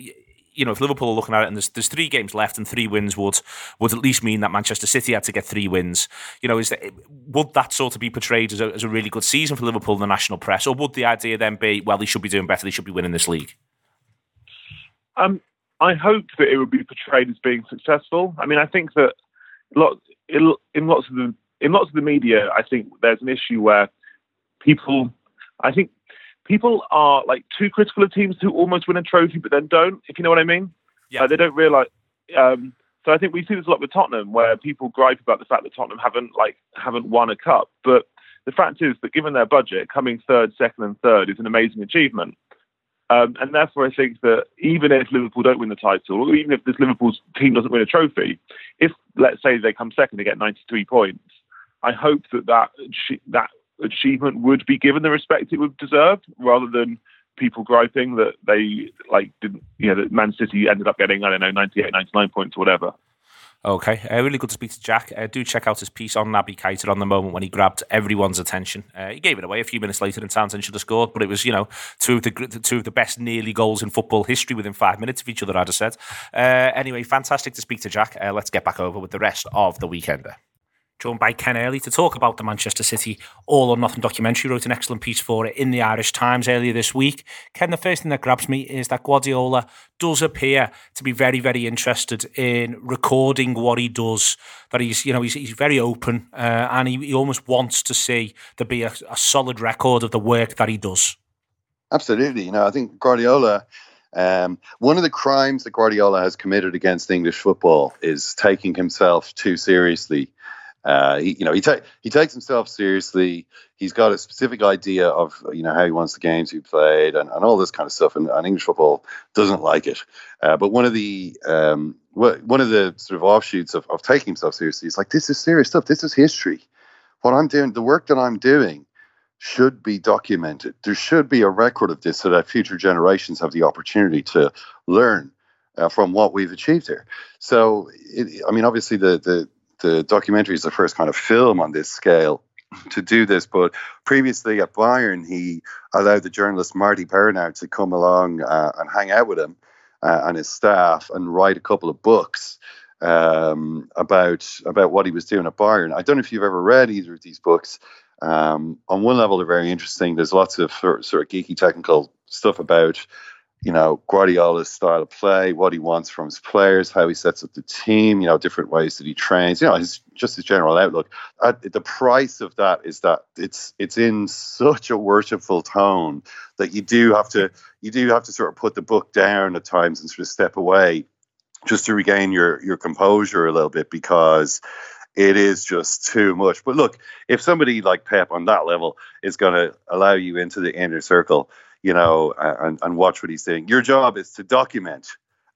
you know, if Liverpool are looking at it and there's, there's three games left and three wins would would at least mean that Manchester City had to get three wins. You know, is that, would that sort of be portrayed as a, as a really good season for Liverpool in the national press, or would the idea then be, well, they should be doing better, they should be winning this league? Um, I hope that it would be portrayed as being successful. I mean, I think that lot, in lots of the in lots of the media, I think there's an issue where people, I think people are like too critical of teams who almost win a trophy but then don't. If you know what I mean? Yeah. They don't realise. Um, so I think we see this a lot with Tottenham, where people gripe about the fact that Tottenham haven't like haven't won a cup. But the fact is that given their budget, coming third, second, and third is an amazing achievement. Um, and therefore, I think that even if Liverpool don't win the title, or even if this Liverpool's team doesn't win a trophy, if let's say they come second, they get 93 points. I hope that that that achievement would be given the respect it would deserve, rather than people griping that they like didn't, you know, that Man City ended up getting I don't know 98, 99 points or whatever. Okay, uh, really good to speak to Jack. Uh, do check out his piece on Naby Keita on the moment when he grabbed everyone's attention. Uh, he gave it away a few minutes later, and Townsend should have scored, but it was you know two of the two of the best nearly goals in football history within five minutes of each other. I'd have said. Uh, anyway, fantastic to speak to Jack. Uh, let's get back over with the rest of the weekender joined by Ken Early to talk about the Manchester City All or Nothing documentary. Wrote an excellent piece for it in the Irish Times earlier this week. Ken, the first thing that grabs me is that Guardiola does appear to be very, very interested in recording what he does. That he's, you know, he's, he's very open uh, and he, he, almost wants to see there be a, a solid record of the work that he does. Absolutely. You know, I think Guardiola. Um, one of the crimes that Guardiola has committed against English football is taking himself too seriously uh, he, you know, he, ta- he takes himself seriously. He's got a specific idea of, you know, how he wants the games to be played and, and all this kind of stuff. And, and English football doesn't like it. Uh, but one of the um, one of the sort of offshoots of, of taking himself seriously is like, this is serious stuff. This is history. What I'm doing, the work that I'm doing, should be documented. There should be a record of this so that future generations have the opportunity to learn uh, from what we've achieved here. So, it, I mean, obviously, the the the documentary is the first kind of film on this scale (laughs) to do this. But previously at Bayern, he allowed the journalist Martí Perarnau to come along uh, and hang out with him uh, and his staff and write a couple of books um, about about what he was doing at Bayern. I don't know if you've ever read either of these books. Um, on one level, they're very interesting. There's lots of sort of geeky technical stuff about you know, Guardiola's style of play, what he wants from his players, how he sets up the team, you know, different ways that he trains, you know, his just his general outlook. Uh, the price of that is that it's it's in such a worshipful tone that you do have to you do have to sort of put the book down at times and sort of step away just to regain your your composure a little bit because it is just too much. But look, if somebody like Pep on that level is going to allow you into the inner circle, you know, and, and watch what he's doing. Your job is to document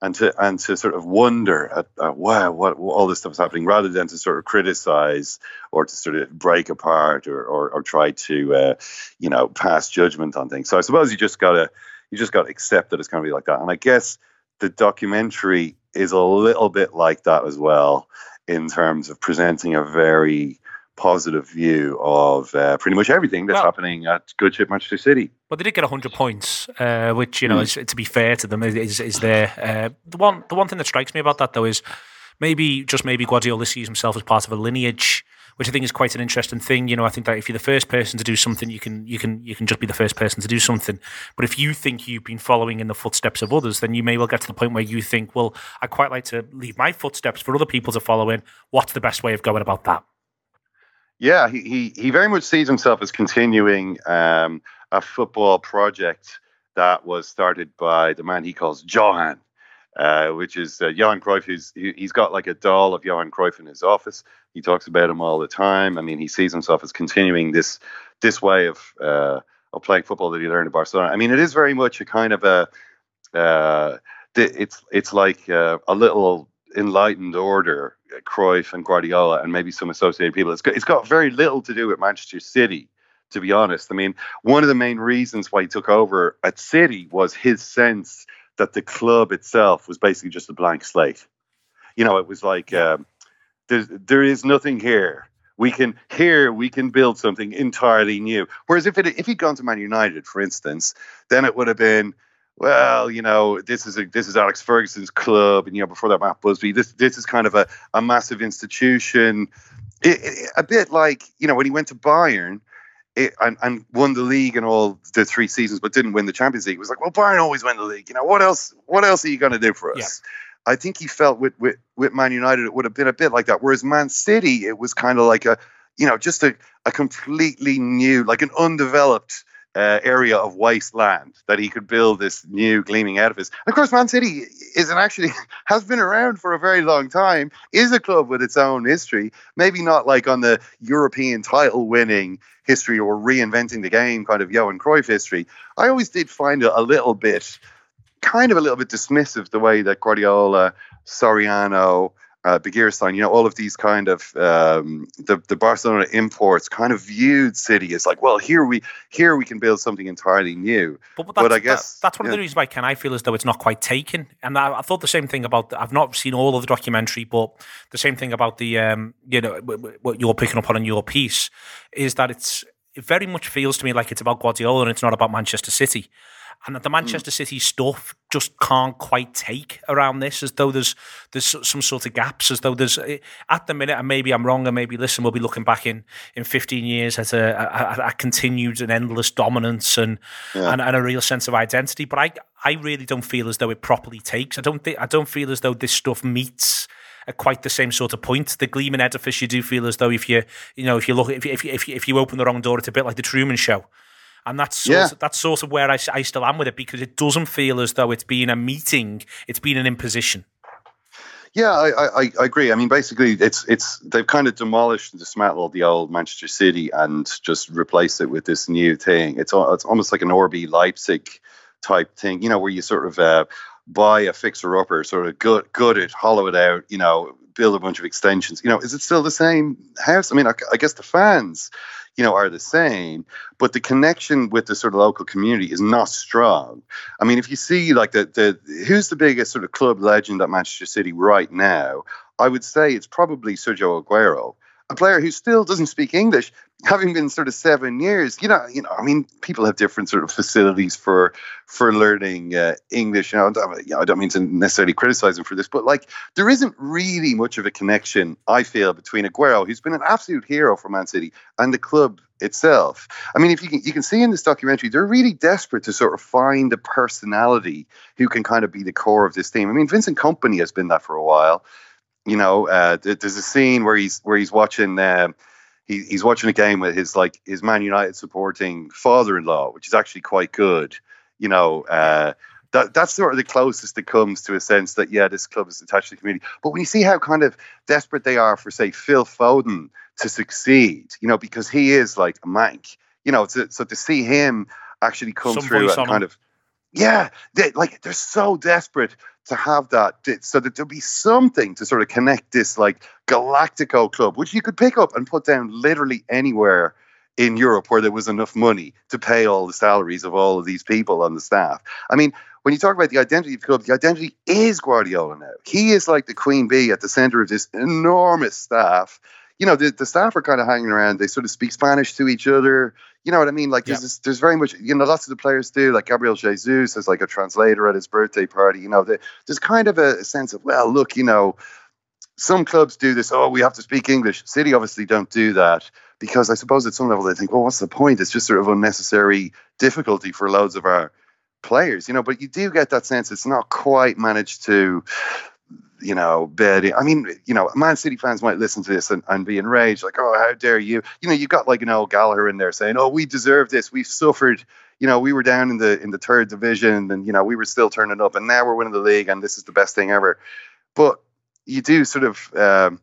and to and to sort of wonder at, at wow, what, what, all this stuff is happening, rather than to sort of criticize or to sort of break apart or or, or try to uh, you know pass judgment on things. So I suppose you just gotta you just gotta accept that it's to be like that. And I guess the documentary is a little bit like that as well in terms of presenting a very positive view of uh, pretty much everything that's well, happening at Good Ship Manchester City. But they did get 100 points, uh, which, you know, mm. is, to be fair to them, is, is there. Uh, the, one, the one thing that strikes me about that, though, is maybe, just maybe Guardiola sees himself as part of a lineage which I think is quite an interesting thing. You know, I think that if you're the first person to do something, you can you can you can just be the first person to do something. But if you think you've been following in the footsteps of others, then you may well get to the point where you think, well, I quite like to leave my footsteps for other people to follow in. What's the best way of going about that? Yeah, he he, he very much sees himself as continuing um, a football project that was started by the man he calls Johan. Uh, which is uh, Johan Cruyff. Who's, he's got like a doll of Johan Cruyff in his office. He talks about him all the time. I mean, he sees himself as continuing this this way of uh, of playing football that he learned at Barcelona. I mean, it is very much a kind of a uh, it's it's like uh, a little enlightened order, uh, Cruyff and Guardiola, and maybe some associated people. It's got, it's got very little to do with Manchester City, to be honest. I mean, one of the main reasons why he took over at City was his sense that the club itself was basically just a blank slate. You know, it was like um, there's there is nothing here. We can here we can build something entirely new. Whereas if it if he'd gone to Man United, for instance, then it would have been well, you know, this is a, this is Alex Ferguson's club, and you know, before that, Matt Busby. This this is kind of a, a massive institution, it, it, a bit like you know when he went to Bayern, it, and, and won the league and all the three seasons, but didn't win the Champions League. It was like, well, Bayern always win the league. You know, what else? What else are you going to do for us? Yeah. I think he felt with, with with Man United it would have been a bit like that. Whereas Man City, it was kind of like a, you know, just a, a completely new, like an undeveloped uh, area of wasteland that he could build this new gleaming edifice. Of course, Man City isn't actually (laughs) has been around for a very long time. Is a club with its own history. Maybe not like on the European title winning history or reinventing the game kind of Johan Cruyff history. I always did find it a little bit, kind of a little bit dismissive the way that Guardiola, Soriano, uh, Begiristain, you know, all of these kind of um, the the Barcelona imports kind of viewed City as like, well, here we here we can build something entirely new. But, but, but I guess that, that's one of the reasons why can I feel as though it's not quite taken. And I, I, thought the same thing about. I've not seen all of the documentary, but the same thing about the um, you know what you're picking up on in your piece is that it's it very much feels to me like it's about Guardiola and it's not about Manchester City and that the Manchester mm. City stuff just can't quite take around this, as though there's there's some sort of gaps, as though there's eh, at the minute, and maybe I'm wrong, and maybe listen, we'll be looking back in in 15 years at a, a, a continued and endless dominance and, yeah. and and a real sense of identity. But I I really don't feel as though it properly takes. I don't think I don't feel as though this stuff meets at quite the same sort of point. The gleaming edifice, you do feel as though if you, you know, if you look, if you, if you, if you, if you open the wrong door, it's a bit like the Truman Show and that's sort yeah. of, that's sort of where I, I still am with it because it doesn't feel as though it's been a meeting; it's been an imposition. Yeah, I, I, I, agree. I mean, basically, it's it's they've kind of demolished and dismantled the old Manchester City and just replaced it with this new thing. It's it's almost like an RB Leipzig type thing, you know, where you sort of uh, buy a fixer upper, sort of gut gut it, hollow it out, you know, build a bunch of extensions. You know, is it still the same house? I mean, I, I guess the fans you know, are the same, but the connection with the sort of local community is not strong. I mean, if you see like the the who's the biggest sort of club legend at Manchester City right now, I would say it's probably Sergio Aguero a player who still doesn't speak English, having been sort of seven years. You know, you know. I mean, people have different sort of facilities for for learning uh, English. You know, you know, I don't mean to necessarily criticize him for this, but like, there isn't really much of a connection. I feel between Aguero, who's been an absolute hero for Man City, and the club itself. I mean, if you can, you can see in this documentary, they're really desperate to sort of find a personality who can kind of be the core of this team. I mean, Vincent Kompany has been that for a while you know, uh, there's a scene where he's where he's watching. Uh, he, he's watching a game with his like his Man United supporting father-in-law, which is actually quite good. You know, uh, that that's sort of the closest it comes to a sense that yeah, this club is attached to the community. But when you see how kind of desperate they are for say Phil Foden to succeed, you know, because he is like a mank, you know, to, so to see him actually come through and kind of yeah, they, like they're so desperate to have that so that there'll be something to sort of connect this like Galactico club, which you could pick up and put down literally anywhere in Europe where there was enough money to pay all the salaries of all of these people on the staff. I mean, when you talk about the identity of the club, the identity is Guardiola now. He is like the queen bee at the center of this enormous staff you know, the, the staff are kind of hanging around. They sort of speak Spanish to each other. You know what I mean? Like, there's, there's very much, you know, lots of the players do. Like, Gabriel Jesus has like a translator at his birthday party. You know, the, there's kind of a, a sense of, well, look, you know, some clubs do this. Oh, we have to speak English. City obviously don't do that because I suppose at some level they think, well, what's the point? It's just sort of unnecessary difficulty for loads of our players, you know. But you do get that sense it's not quite managed to you know, bed. I mean, you know, Man City fans might listen to this and, and be enraged, like, oh, how dare you? You know, you've got like an old Gallagher in there saying, oh, we deserve this. We've suffered. You know, we were down in the in the third division, and you know, we were still turning up, and now we're winning the league, and this is the best thing ever. But you do sort of. Um,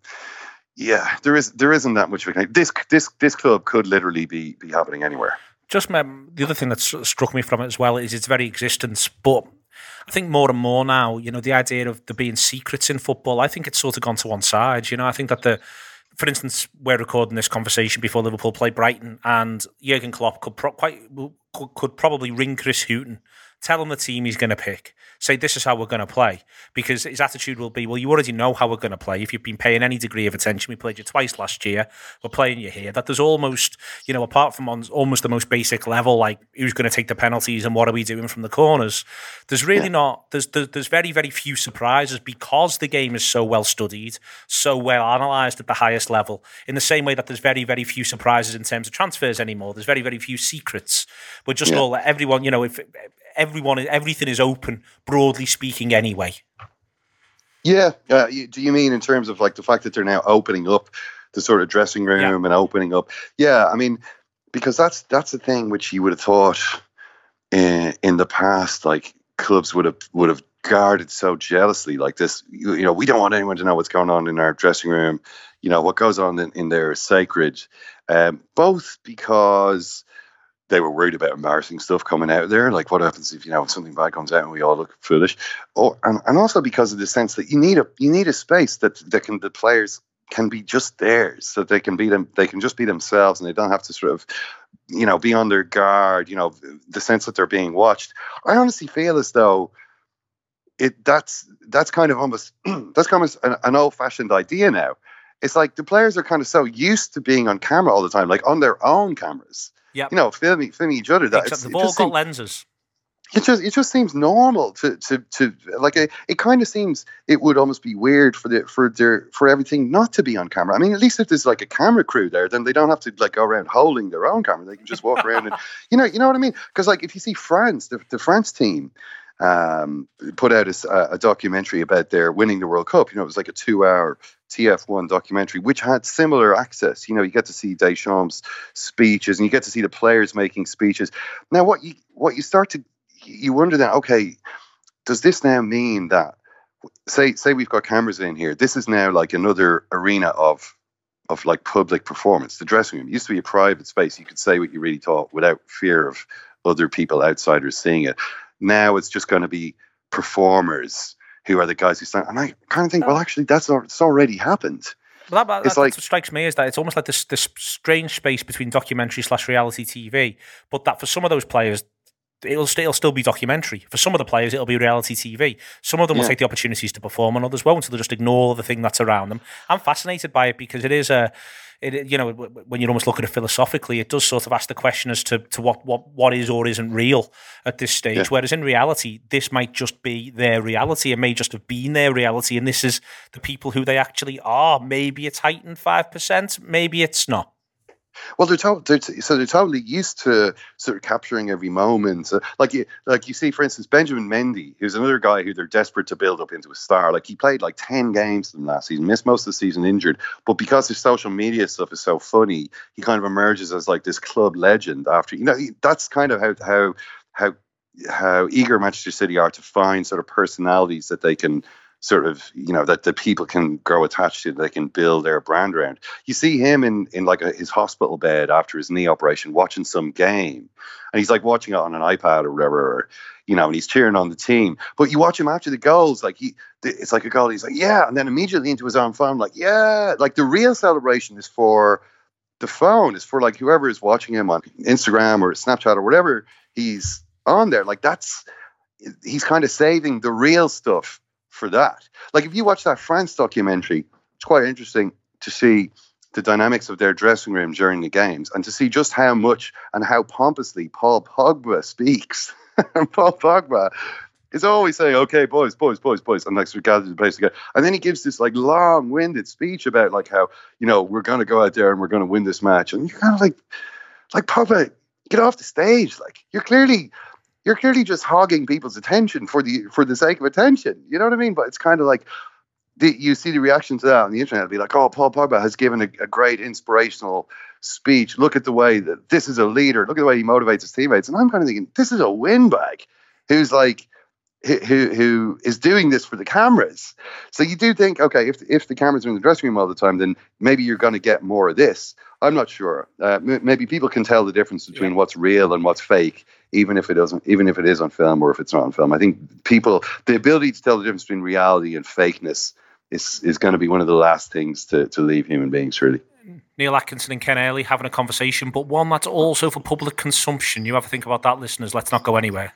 yeah, there is there isn't that much of a this this this club could literally be be happening anywhere. Just um, the other thing that struck me from it as well is its very existence. But I think more and more now, you know, the idea of there being secrets in football, I think it's sort of gone to one side. You know, I think that the, for instance, we're recording this conversation before Liverpool play Brighton, and Jurgen Klopp could pro- quite could, could probably ring Chris Hughton tell him the team he's going to pick. Say, this is how we're going to play. Because his attitude will be, well, you already know how we're going to play. If you've been paying any degree of attention, we played you twice last year. We're playing you here. That there's almost, you know, apart from on almost the most basic level, like who's going to take the penalties and what are we doing from the corners, there's really yeah. not, there's, there's very, very few surprises because the game is so well studied, so well analysed at the highest level. In the same way that there's very, very few surprises in terms of transfers anymore. There's very, very few secrets. We're just yeah. all, everyone, you know, if everyone, everything is open, broadly speaking, anyway. Yeah. Uh, do you mean in terms of like the fact that they're now opening up the sort of dressing room yeah. and opening up? Yeah. I mean, because that's that's the thing which you would have thought in, in the past, like clubs would have would have guarded so jealously like this you, you, know we don't want anyone to know what's going on in our dressing room you know what goes on in, in there is sacred um, both because they were worried about embarrassing stuff coming out there. Like, what happens if you know something bad comes out and we all look foolish? Or and, and also because of the sense that you need a you need a space that that can the players can be just theirs, so they can be them. They can just be themselves, and they don't have to sort of you know be on their guard. You know, the sense that they're being watched. I honestly feel as though it that's that's kind of almost (clears throat) that's kind of an, an old fashioned idea now. It's like the players are kind of so used to being on camera all the time, like on their own cameras Yep. You know, filming filming each other. That the ball got lenses. It just it just seems normal to to to like a, it kind of seems it would almost be weird for the for their for everything not to be on camera. I mean, at least if there's like a camera crew there, then they don't have to like go around holding their own camera. They can just walk around and (laughs) you know you know what I mean? Because like if you see France, the, the France team, um, put out a, a, documentary about their winning the World Cup. You know, it was like a two-hour TF1 documentary, which had similar access. You know, you get to see Deschamps' speeches, and you get to see the players making speeches. Now, what you what you start to you wonder that okay, does this now mean that say say we've got cameras in here? This is now like another arena of of like public performance. The dressing room it used to be a private space. You could say what you really thought without fear of other people outsiders seeing it. Now it's just going to be performers who are the guys who stand. And I kind of think, well, actually, that's it's already happened. Well, that, that, it's like, what strikes me is that it's almost like this this strange space between documentary slash reality TV, but that for some of those players, it'll still still be documentary. For some of the players, it'll be reality TV. Some of them yeah. will take the opportunities to perform, and others won't. So they'll just ignore the thing that's around them. I'm fascinated by it because it is a it, you know, when you almost look at it philosophically, it does sort of ask the question as to, to what, what, what is or isn't real at this stage. Yeah. Whereas in reality, this might just be their reality. It may just have been their reality. And this is the people who they actually are. Maybe it's heightened 5%, maybe it's not. Well, they're, to- they're t- so they're totally used to sort of capturing every moment. Like you, like you see, for instance, Benjamin Mendy, who's another guy who they're desperate to build up into a star. Like he played like ten games in last season, missed most of the season injured, but because his social media stuff is so funny, he kind of emerges as like this club legend. After you know, he, that's kind of how how how how eager Manchester City are to find sort of personalities that they can sort of you know that the people can grow attached to they can build their brand around. You see him in in like a, his hospital bed after his knee operation watching some game. And he's like watching it on an ipad or whatever or, you know and he's cheering on the team. But you watch him after the goals like he it's like a goal he's like yeah and then immediately into his own phone like yeah. Like the real celebration is for the phone is for like whoever is watching him on instagram or snapchat or whatever he's on there. Like that's he's kind of saving the real stuff for that. Like if you watch that France documentary, it's quite interesting to see the dynamics of their dressing room during the games and to see just how much and how pompously Paul Pogba speaks. and (laughs) Paul Pogba is always saying, "Okay, boys, boys, boys, boys," and like so we gather the place together. And then he gives this like long-winded speech about like how you know we're going to go out there and we're going to win this match, and you're kind of like, like Pogba, get off the stage. Like you're clearly you're clearly just hogging people's attention for the for the sake of attention. You know what I mean? But it's kind of like the, you see the reaction to that on the internet. It'll be like, "Oh, Paul Pogba has given a, a great inspirational speech. Look at the way that this is a leader. Look at the way he motivates his teammates." And I'm kind of thinking, this is a windbag who's like who who is doing this for the cameras. So you do think, okay, if if the cameras are in the dressing room all the time, then maybe you're going to get more of this. I'm not sure. Uh, m- maybe people can tell the difference between what's real and what's fake, even if it doesn't, even if it is on film or if it's not on film. I think people, the ability to tell the difference between reality and fakeness is is going to be one of the last things to to leave human beings. Really. Neil Atkinson and Ken Early having a conversation, but one that's also for public consumption. You have to think about that, listeners. Let's not go anywhere.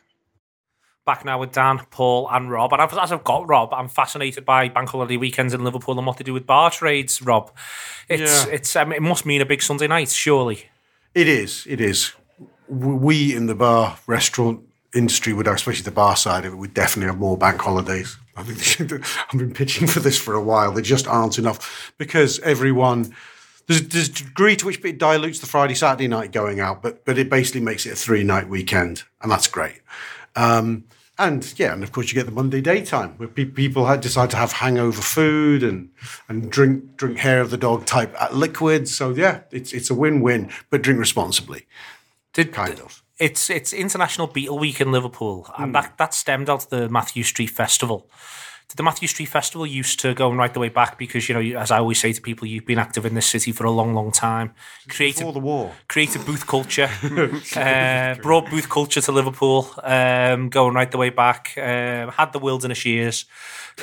Back now with Dan, Paul, and Rob. And as I've got Rob, I'm fascinated by bank holiday weekends in Liverpool and what they do with bar trades. Rob, it's Yeah. it's um, it must mean a big Sunday night, surely. It is. It is. We in the bar restaurant industry would, especially the bar side of it, would definitely have more bank holidays. I think (laughs) I've been pitching for this for a while. There just aren't enough because everyone. There's, there's a degree to which it dilutes the Friday Saturday night going out, but but it basically makes it a three night weekend, and that's great. Um, and yeah, and of course you get the Monday daytime where pe- people decide to have hangover food and and drink drink hair of the dog type liquids. So yeah, it's it's a win win, but drink responsibly, Did, kind of. It's it's International Beatle Week in Liverpool, and that, that stemmed out of the Mathew Street Festival. Did the Mathew Street Festival used to go right the way back because you know, as I always say to people, you've been active in this city for a long, long time. Created Before the war. created booth culture, (laughs) (laughs) uh, brought booth culture to Liverpool, um, going right the way back. Um, had the wilderness years.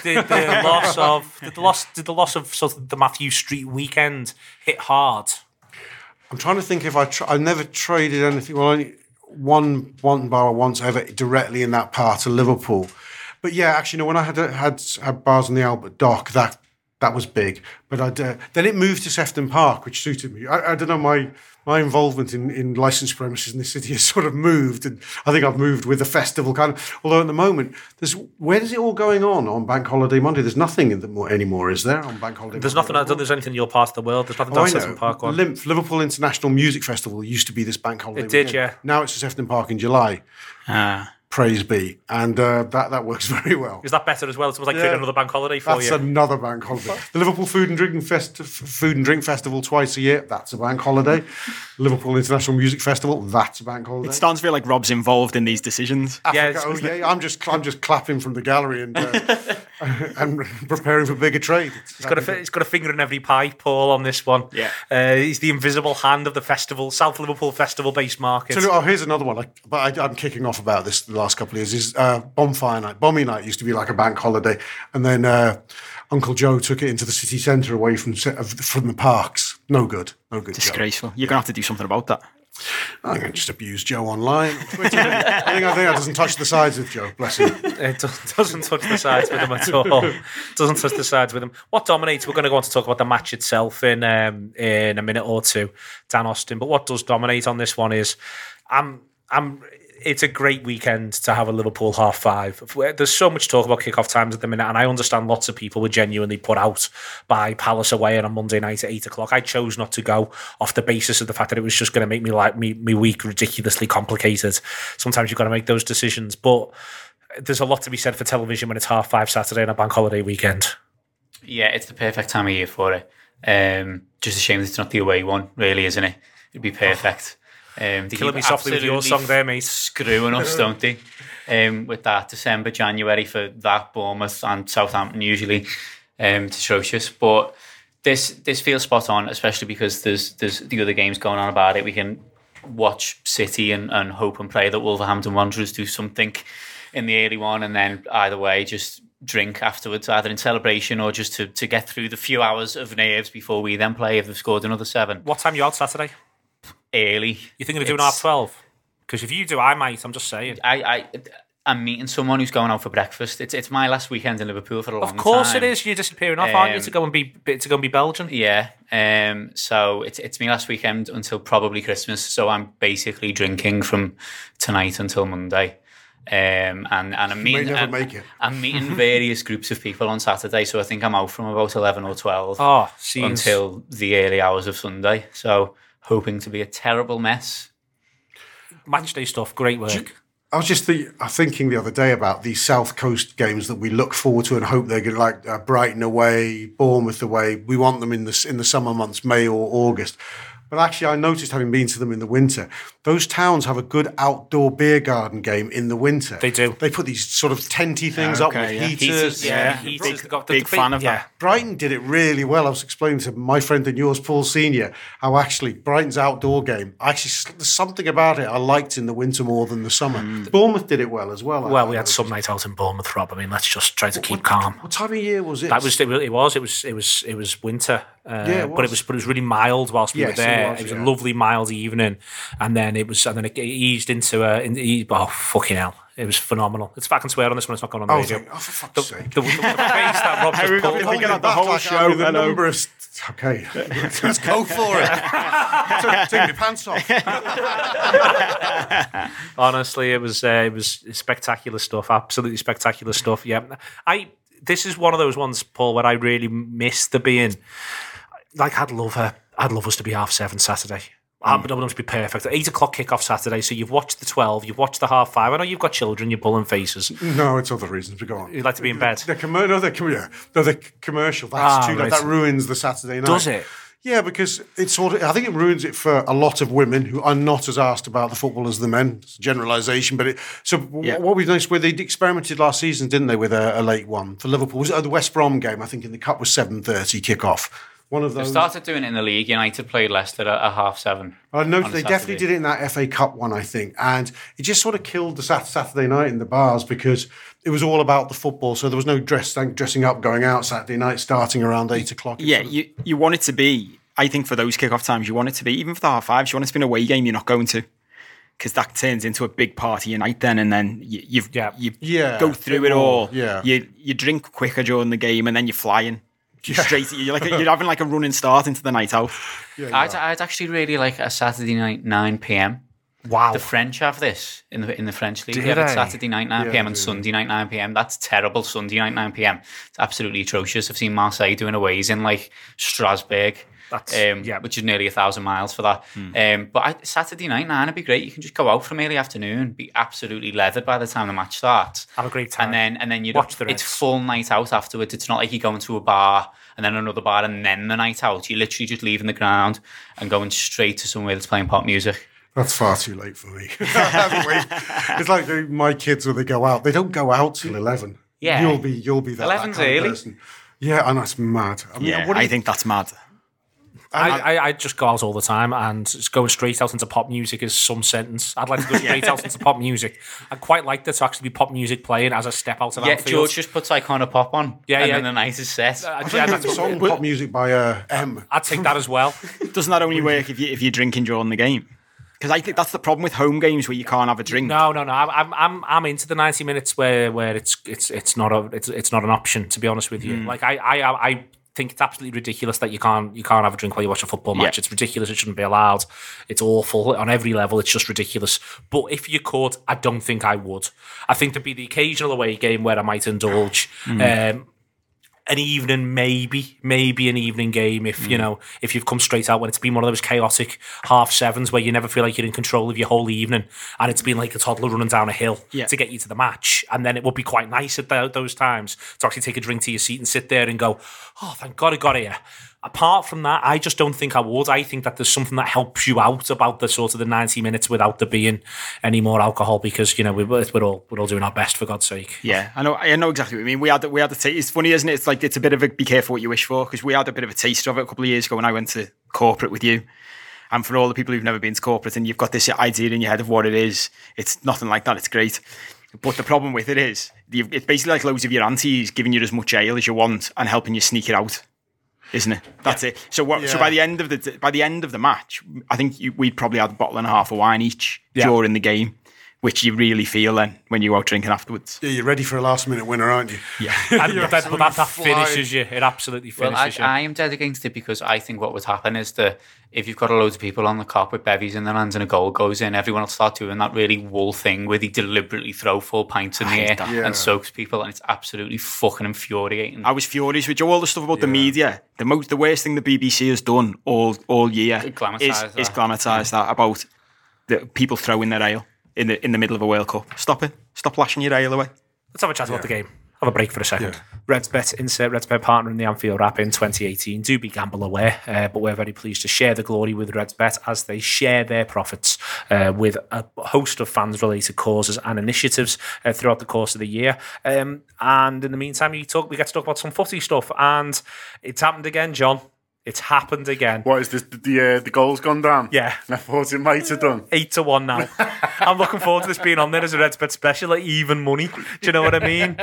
Did the (laughs) loss of did the loss did the loss of sort of the Mathew Street weekend hit hard? I'm trying to think if I I never traded anything. Well, only one one bar once ever directly in that part of Liverpool. But yeah, actually, no. When I had had had bars on the Albert Dock, that that was big. But I'd, uh, then it moved to Sefton Park, which suited me. I, I don't know my my involvement in, in licensed premises in the city has (laughs) sort of moved, and I think I've moved with the festival kind of. Although at the moment, there's where is it all going on on Bank Holiday Monday? There's nothing in the anymore, is there? On Bank Holiday, There's Monday? nothing. I don't think there's anything in your part of the world. There's nothing Oh, down I Sefton. Park one. LIMF, Liverpool International Music Festival used to be this bank holiday. It did, weekend. yeah. Now it's at Sefton Park in July. Ah. Praise be, and uh, that that works (laughs) very well. Is that better as well? It's almost like Yeah. another bank holiday for That's you. That's another bank holiday. (laughs) The Liverpool Food and Drink Fest- Food and Drink Festival twice a year. That's a bank holiday. Liverpool International Music Festival. That's a bank holiday. It starts to feel like Rob's involved in these decisions. Yeah, Africa, it's- oh yeah, I'm just I'm just clapping from the gallery and uh, (laughs) (laughs) and preparing for bigger trade. He's got, a, fi- he's got a finger in every pie, Paul, on this one. Yeah. Uh, he's the invisible hand of the festival, South Liverpool Festival based market. So, oh, here's another one. Like, but I, I'm kicking off about this the last couple of years. Is uh, bonfire night, bomby night used to be like a bank holiday, and then uh, Uncle Joe took it into the city centre away from from the parks. No good, no good. Joe. Disgraceful. You're gonna have to do something about that. Going to just abuse Joe online. on Twitter. I think I think that doesn't touch the sides of Joe. Bless him. It do- doesn't touch the sides with him at all. Doesn't touch the sides with him. What dominates? We're going to go on to talk about the match itself in um, in a minute or two, Dan Austin. But what does dominate on this one is, I'm I'm. It's a great weekend to have a Liverpool half five. There's so much talk about kickoff times at the minute, and I understand lots of people were genuinely put out by Palace away on a Monday night at eight o'clock. I chose not to go off the basis of the fact that it was just going to make me like me me week ridiculously complicated. Sometimes you've got to make those decisions, but there's a lot to be said for television when it's half five Saturday on a bank holiday weekend. Yeah, it's the perfect time of year for it. Um, just a shame it's not the away one, really, isn't it? It'd be perfect. Um, Killing me softly with your song there, mate. Screwing us, don't they? Um, with that December, January for that Bournemouth and Southampton usually, um, it's atrocious. But this this feels spot on, especially because there's there's the other games going on about it. We can watch City and, and hope and pray that Wolverhampton Wanderers do something in the early one, and then either way, just drink afterwards, either in celebration or just to, to get through the few hours of nerves before we then play if they've scored another seven What time are you out Saturday? Early. You're thinking of doing It's- half twelve? Because if you do, I might. I'm just saying. I, I I'm meeting someone who's going out for breakfast. It's it's my last weekend in Liverpool for a long time. Of time. course it is. You're disappearing off, aren't you? Um, To go and be to go and be Belgian. Yeah. Um. So it's it's my last weekend until probably Christmas. So I'm basically drinking from tonight until Monday. Um, and, and I'm meeting, never and- make it. I'm meeting (laughs) various groups of people on Saturday, so I think I'm out from about 11 or 12 Oh, until the early hours of Sunday. So hoping to be a terrible mess. match day stuff. Great work. I was just the, uh, thinking the other day about these South Coast games that we look forward to and hope they're going to like uh, Brighton away, Bournemouth away. We want them in the in the summer months, May or August. But actually, I noticed having been to them in the winter, those towns have a good outdoor beer garden game in the winter. They do. They put these sort of tenty things up Okay, with yeah. heaters. Heaters, yeah, Yeah, he's big- got the- big the fan of yeah. that. Brighton did it really well. I was explaining to my friend and yours, Paul Senior, how actually Brighton's outdoor game, actually there's something about it I liked in the winter more than the summer. Mm. Bournemouth did it well as well. Well, I we had some night out in Bournemouth, Rob. I mean, let's just try to keep calm. What time of year was it? That was- It was. It was. It was. It was winter. Uh, Yeah, it but it was. But it was really mild whilst we Yes, were there. It was, was, yeah. a lovely mild evening, and then it was. And then it eased into a. In, oh fucking hell! It was phenomenal. It's fucking swear on this one. It's not going on the Oh, radio. oh, for fuck's the, sake. the, the, the face that Rob just (laughs) pulled been on. thinking of the whole show, The number of okay, (laughs) let's go for it. (laughs) take, take your pants off. Honestly, it was uh, it was spectacular stuff. Absolutely spectacular stuff. Yeah, I. This is one of those ones, Paul, where I really miss the being. Like I'd love her. I'd love us to be half seven Saturday. I would love us to be perfect. Eight o'clock kickoff Saturday. So you've watched the twelve. You've watched the half five. I know you've got children. You're pulling faces. No, it's other reasons. But go on. You'd like to be in bed. The, commer- no, the, com- yeah, no, the commercial. That's Ah, too right. late. That ruins the Saturday night. Does it? Yeah, because it's sort of. I think it ruins it for a lot of women who are not as asked about the football as the men. It's a generalisation, but it. So Yeah. what we've noticed, where they experimented last season, didn't they, with a, a late one for Liverpool? Was it the West Brom game? I think in the cup was seven thirty kick off. One of They started doing it in the league. United played Leicester at, at half seven. I know on they Saturday. definitely did it in that FA Cup one, I think, and it just sort of killed the Saturday night in the bars because it was all about the football. So there was no dress dressing up, going out Saturday night, starting around eight o'clock. Yeah, you, you want it to be, I think for those kick-off times, you want it to be, even for the half fives, you want it to be an away game you're not going to. Because that turns into a big party of night then, and then you, you've, Yeah. you Yeah, go through it all. yeah. You, you drink quicker during the game, and then you're flying. Straight, you're like you're having like a running start into the night out. I'd, I'd actually really like a Saturday night nine p.m. Wow. The French have this in the in the French league. Do they have it? Saturday night nine Yeah, p.m. and do. Sunday night nine p.m. That's terrible. Sunday night nine p.m. It's absolutely atrocious. I've seen Marseille doing away. aways in like Strasbourg. That's- um, yeah. which is nearly a thousand miles for that. Um, but I, Saturday night nine would be great. You can just go out from early afternoon, be absolutely leathered by the time the match starts. Have a great time. And then and then you Watch the it's full night out afterwards. It's not like you're going to a bar and then another bar and then the night out. You're literally just leaving the ground and going straight to somewhere that's playing pop music. That's far too late for me. (laughs) it's like my kids when they go out. They don't go out till eleven. Yeah. you'll be you'll be that, that 11's kind of early. person. Yeah, and that's mad. I mean, Yeah, what do I think that's mad. I, I, I just go out all the time and just going straight out into pop music is some sentence. I'd like to go (laughs) straight out into pop music. I'd quite like there to actually be pop music playing as I step out of Yeah, Anfield. George just puts Icona Pop on. Yeah, and yeah. then the night is set. Uh, I yeah, think that's there's a song pop music by uh, M. (laughs) I'd take that as well. (laughs) Doesn't that only work if you if you're drinking during the game? Because I think that's the problem with home games where you can't have a drink. No, no, no. I'm, I'm, I'm, I'm into the ninety minutes where, where it's, it's, it's not a, it's, it's not an option. To be honest with you, like I, I, I think it's absolutely ridiculous that you can't, you can't have a drink while you watch a football match. Yeah. It's ridiculous. It shouldn't be allowed. It's awful on every level. It's just ridiculous. But if you could, I don't think I would. I think there'd be the occasional away game where I might indulge. Um, an evening, maybe, maybe an evening game if you mm. know if you've come straight out when it's been one of those chaotic half sevens where you never feel like you're in control of your whole evening, and it's been like a toddler running down a hill Yeah. to get you to the match, and then it would be quite nice at tho- those times to actually take a drink to your seat and sit there and go, "Oh, thank God I got here." Apart from that, I just don't think I would. I think that there's something that helps you out about the sort of the 90 minutes without there being any more alcohol because you know we- we're all we're all doing our best for God's sake. Yeah, I know. I know exactly what you mean. We had we had the taste. It's funny, isn't it? It's like it's a bit of a be careful what you wish for because we had a bit of a taste of it a couple of years ago when I went to corporate with you. And for all the people who've never been to corporate and you've got this idea in your head of what it is, it's nothing like that. It's great. But the problem with it is, it's basically like loads of your aunties giving you as much ale as you want and helping you sneak it out, isn't it? That's it. So what? So by the end of the by the end of the match, I think you, we'd probably had a bottle and a half of wine each Yeah. during the game. Which you really feel then when you're out drinking afterwards. Yeah, you're ready for a last minute winner, aren't you? Yeah. (laughs) And that, that, that finishes you. It absolutely Well, I, finishes you. I am dead against it because I think what would happen is that if you've got a load of people on the Kop with bevies in their hands and a goal goes in, everyone will start doing that really wool thing where they deliberately throw full pints in the air. Yeah. and soaks people, and it's absolutely fucking infuriating. I was furious with Joe. All the stuff about the media. The most, the worst thing the BBC has done all all year is, Glamorised is that. glamorised that about the people throwing their ale in the in the middle of a World Cup. Stop it. Stop lashing your ale away. Let's have a chat about the game. Have a break for a second. Red's Bet, insert Red's Bet partner in the Anfield Wrap in 2018. Do be gamble aware, uh, but we're very pleased to share the glory with Red's Bet as they share their profits uh, with a host of fans related causes and initiatives uh, throughout the course of the year. Um, and in the meantime, you talk, we get to talk about some footy stuff. And it's happened again, John. It's happened again. What is this? The the, uh, the goal's gone down. Yeah. (laughs) I thought it might have done. eight to one now. (laughs) I'm looking forward to this being on there as a Reds Bet special, like even money. Do you know what I mean?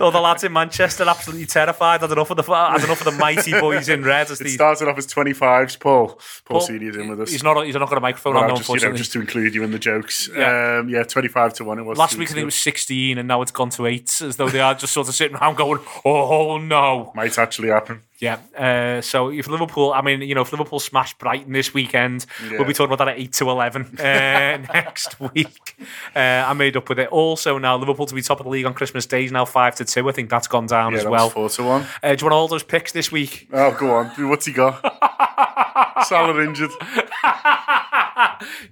All the lads in Manchester absolutely terrified. had enough of the had enough of the mighty boys in red. As It the, started off as 25s, Paul. Paul, Paul- Senior's in with us. he's not he's not got a microphone Well, on, just, you know, just to include you in the jokes. Yeah. Um, yeah, 25 to 1 it was. Last week I think it was 16, and now it's gone to eight, as though they are just sort of sitting around going, "Oh no." Might actually happen. Yeah. Uh, so if Liverpool, I mean, you know, if Liverpool smash Brighton this weekend, Yeah. we'll be talking about that at eight to eleven uh, (laughs) next week. Uh, I made up with it. Also, now Liverpool to be top of the league on Christmas Day is now five to two. I think that's gone down Yeah, as well. was 4 to 1. Uh, do you want all those picks this week? Oh, go on. What's he got? (laughs) Salah injured.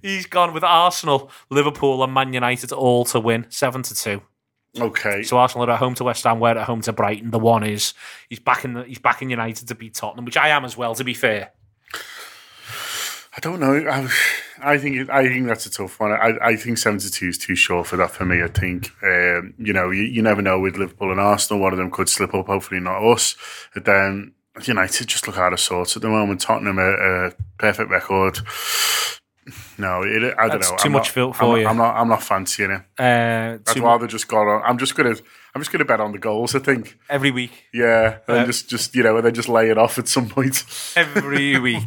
He's gone with Arsenal, Liverpool, and Man United all to win seven to two. Okay. So Arsenal are at home to West Ham, we're at home to Brighton. The one is he's back in the, he's back in United to beat Tottenham, which I am as well. To be fair, I don't know. I, I think I think that's a tough one. I, I think 72 is too short for that for me. I think, um, you know, you, you never know with Liverpool and Arsenal. One of them could slip up, hopefully not us. But then United just look out of sorts at the moment. Tottenham, a, a perfect record. No, it, I don't That's know. too I'm much not, for- I'm, you. I'm not. I'm not fancying it. uh, I'd rather just go on. I'm just gonna. I'm just gonna bet on the goals. I think. every week, Yeah, and Uh, just just you know, and then just lay it off at some point. (laughs) every week.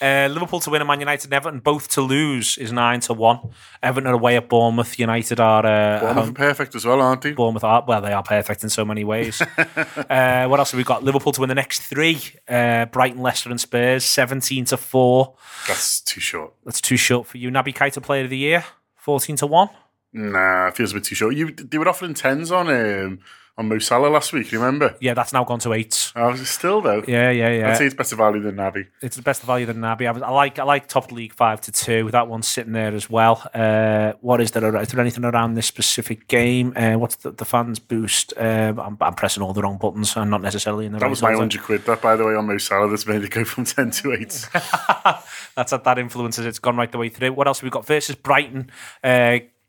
Uh, Liverpool to win and Man United and Everton both to lose is nine to one. Everton are away at Bournemouth. United are uh, Bournemouth are perfect as well, aren't they? Bournemouth are well, they are perfect in so many ways. (laughs) uh, what else have we got? Liverpool to win the next three. Uh, Brighton, Leicester, and Spurs, seventeen to four. That's too short. That's too short for you. Naby Keita, Player of the Year, fourteen to one. Nah, it feels a bit too short. You they were offering tens on um on Mo Salah last week. Remember? Yeah, that's now gone to eight. I was still though. Yeah, yeah, yeah. I'd say it's better value than Naby. it's the best value than Naby. I, was- I like I like top league five to two. That one's sitting there as well. Uh, what is there anything around this specific game? Uh, what's the, the fans boost? Uh, I'm, I'm pressing all the wrong buttons and not necessarily in the That right was my hundred quid. That by the way on Mo Salah that's made it go from (laughs) ten to eight. (laughs) That's that influences. It's gone right the way through. What else have we got? Versus Brighton.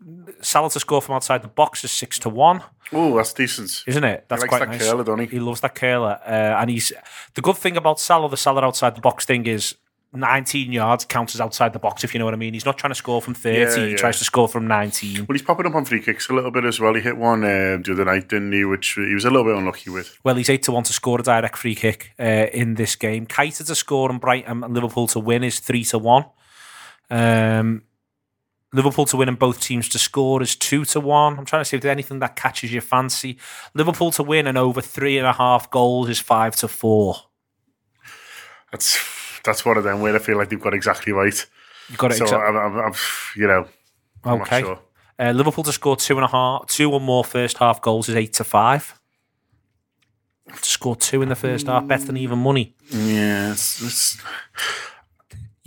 Uh, Salah to score from outside the box is six to one, oh, that's decent. isn't it? That's likes quite that nice. curler, doesn't he? He loves that curler, uh, and he's the good thing about Salah. The Salah outside the box thing is. 19 yards counts as outside the box, if you know what I mean. He's not trying to score from 30, Yeah, he tries to score from 19. Well, he's popping up on free kicks a little bit as well. He hit one um, the other night, didn't he? Which he was a little bit unlucky with. Well, he's 8 to 1 to score a direct free kick uh, in this game. Keita to score and Brighton and Liverpool to win is 3 to 1. Um, Liverpool to win and both teams to score is 2 to 1. I'm trying to see if there's anything that catches your fancy. Liverpool to win and over three and a half goals is 5 to 4. That's that's one of them where I feel like they've got exactly right. You've got it So exact- I'm, I'm, I'm, you know, I'm Okay. not sure. Uh, Liverpool to score two and a half, two or more first half goals is 8 to 5. To score two in the first half, better than even money. Yeah, it's, it's,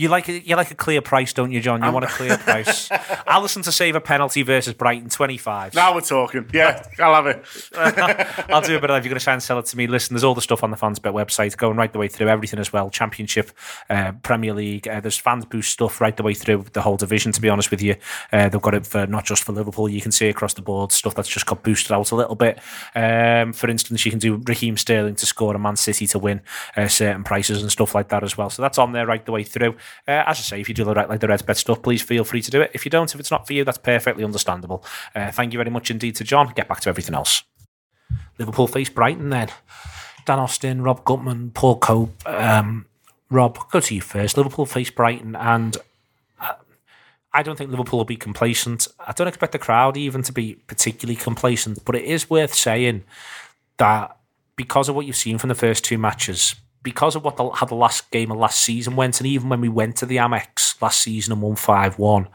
You like a, you like a clear price, don't you, John? You want a clear (laughs) price. Alisson to save a penalty versus Brighton, twenty five. now we're talking. Yeah, I'll have it. (laughs) I'll do a bit of that if you're going to try and sell it to me. Listen, there's all the stuff on the Fansbet website, going right the way through everything as well. Championship, uh, Premier League. Uh, there's fans boost stuff right the way through the whole division. To be honest with you, uh, they've got it for not just for Liverpool. You can see across the board stuff that's just got boosted out a little bit. Um, for instance, you can do Raheem Sterling to score and Man City to win uh, certain prices and stuff like that as well. So that's on there right the way through. Uh, as I say, if you do the like the Reds bet stuff, please feel free to do it. If you don't, if it's not for you, that's perfectly understandable. Uh, thank you very much indeed to John. Get back to everything else. Liverpool face Brighton then. Dan Austin, Rob Gutmann, Paul Cope. Um, Rob, go to you first. Liverpool face Brighton, and uh, I don't think Liverpool will be complacent. I don't expect the crowd even to be particularly complacent, but it is worth saying that because of what you've seen from the first two matches, because of what the, how the last game of last season went, and even when we went to the Amex last season and won 5 1,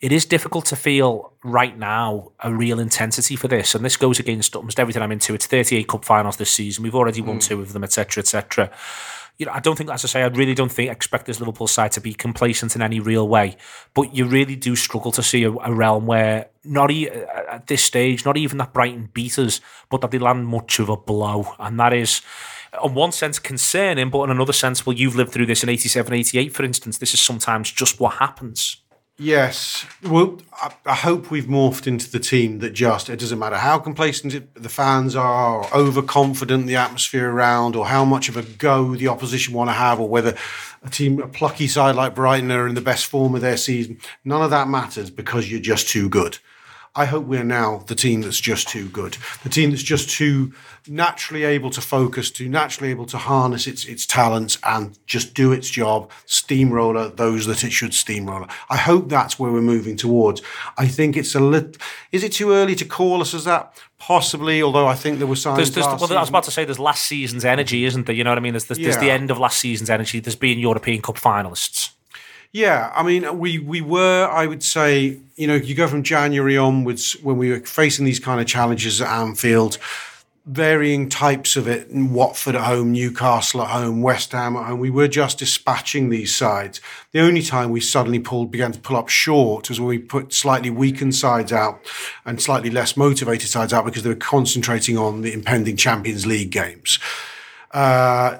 it is difficult to feel right now a real intensity for this. And this goes against almost everything I'm into. It's 38 cup finals this season. We've already won hmm. two of them, etc., etc you know, I don't think, as I say, I really don't think expect this Liverpool side to be complacent in any real way. But you really do struggle to see a, a realm where not e- uh, at this stage, not even that Brighton beat us, but that they land much of a blow, and that is. In one sense, concerning, but in another sense, well, you've lived through this in 87, 88, for instance. This is sometimes just what happens. Yes. Well, I, I, hope we've morphed into the team that just, it doesn't matter how complacent it, the fans are, or overconfident the atmosphere around, or how much of a go the opposition want to have, or whether a team, a plucky side like Brighton are in the best form of their season. None of that matters because you're just too good. I hope we're now the team that's just too good, the team that's just too naturally able to focus, too naturally able to harness its its talents and just do its job, steamroller those that it should steamroller. I hope that's where we're moving towards. I think it's a little. Is it too early to call us as that? Possibly, although I think there were signs. There's, there's, well, I was about to say there's last season's energy, isn't there? You know what I mean? There's, there's, there's the end of last season's energy. There's being European Cup finalists. Yeah, I mean, we we were, I would say, you know, you go from January onwards when we were facing these kind of challenges at Anfield, varying types of it, Watford at home, Newcastle at home, West Ham at home. We were just dispatching these sides. The only time we suddenly pulled began to pull up short was when we put slightly weakened sides out and slightly less motivated sides out because they were concentrating on the impending Champions League games. Uh,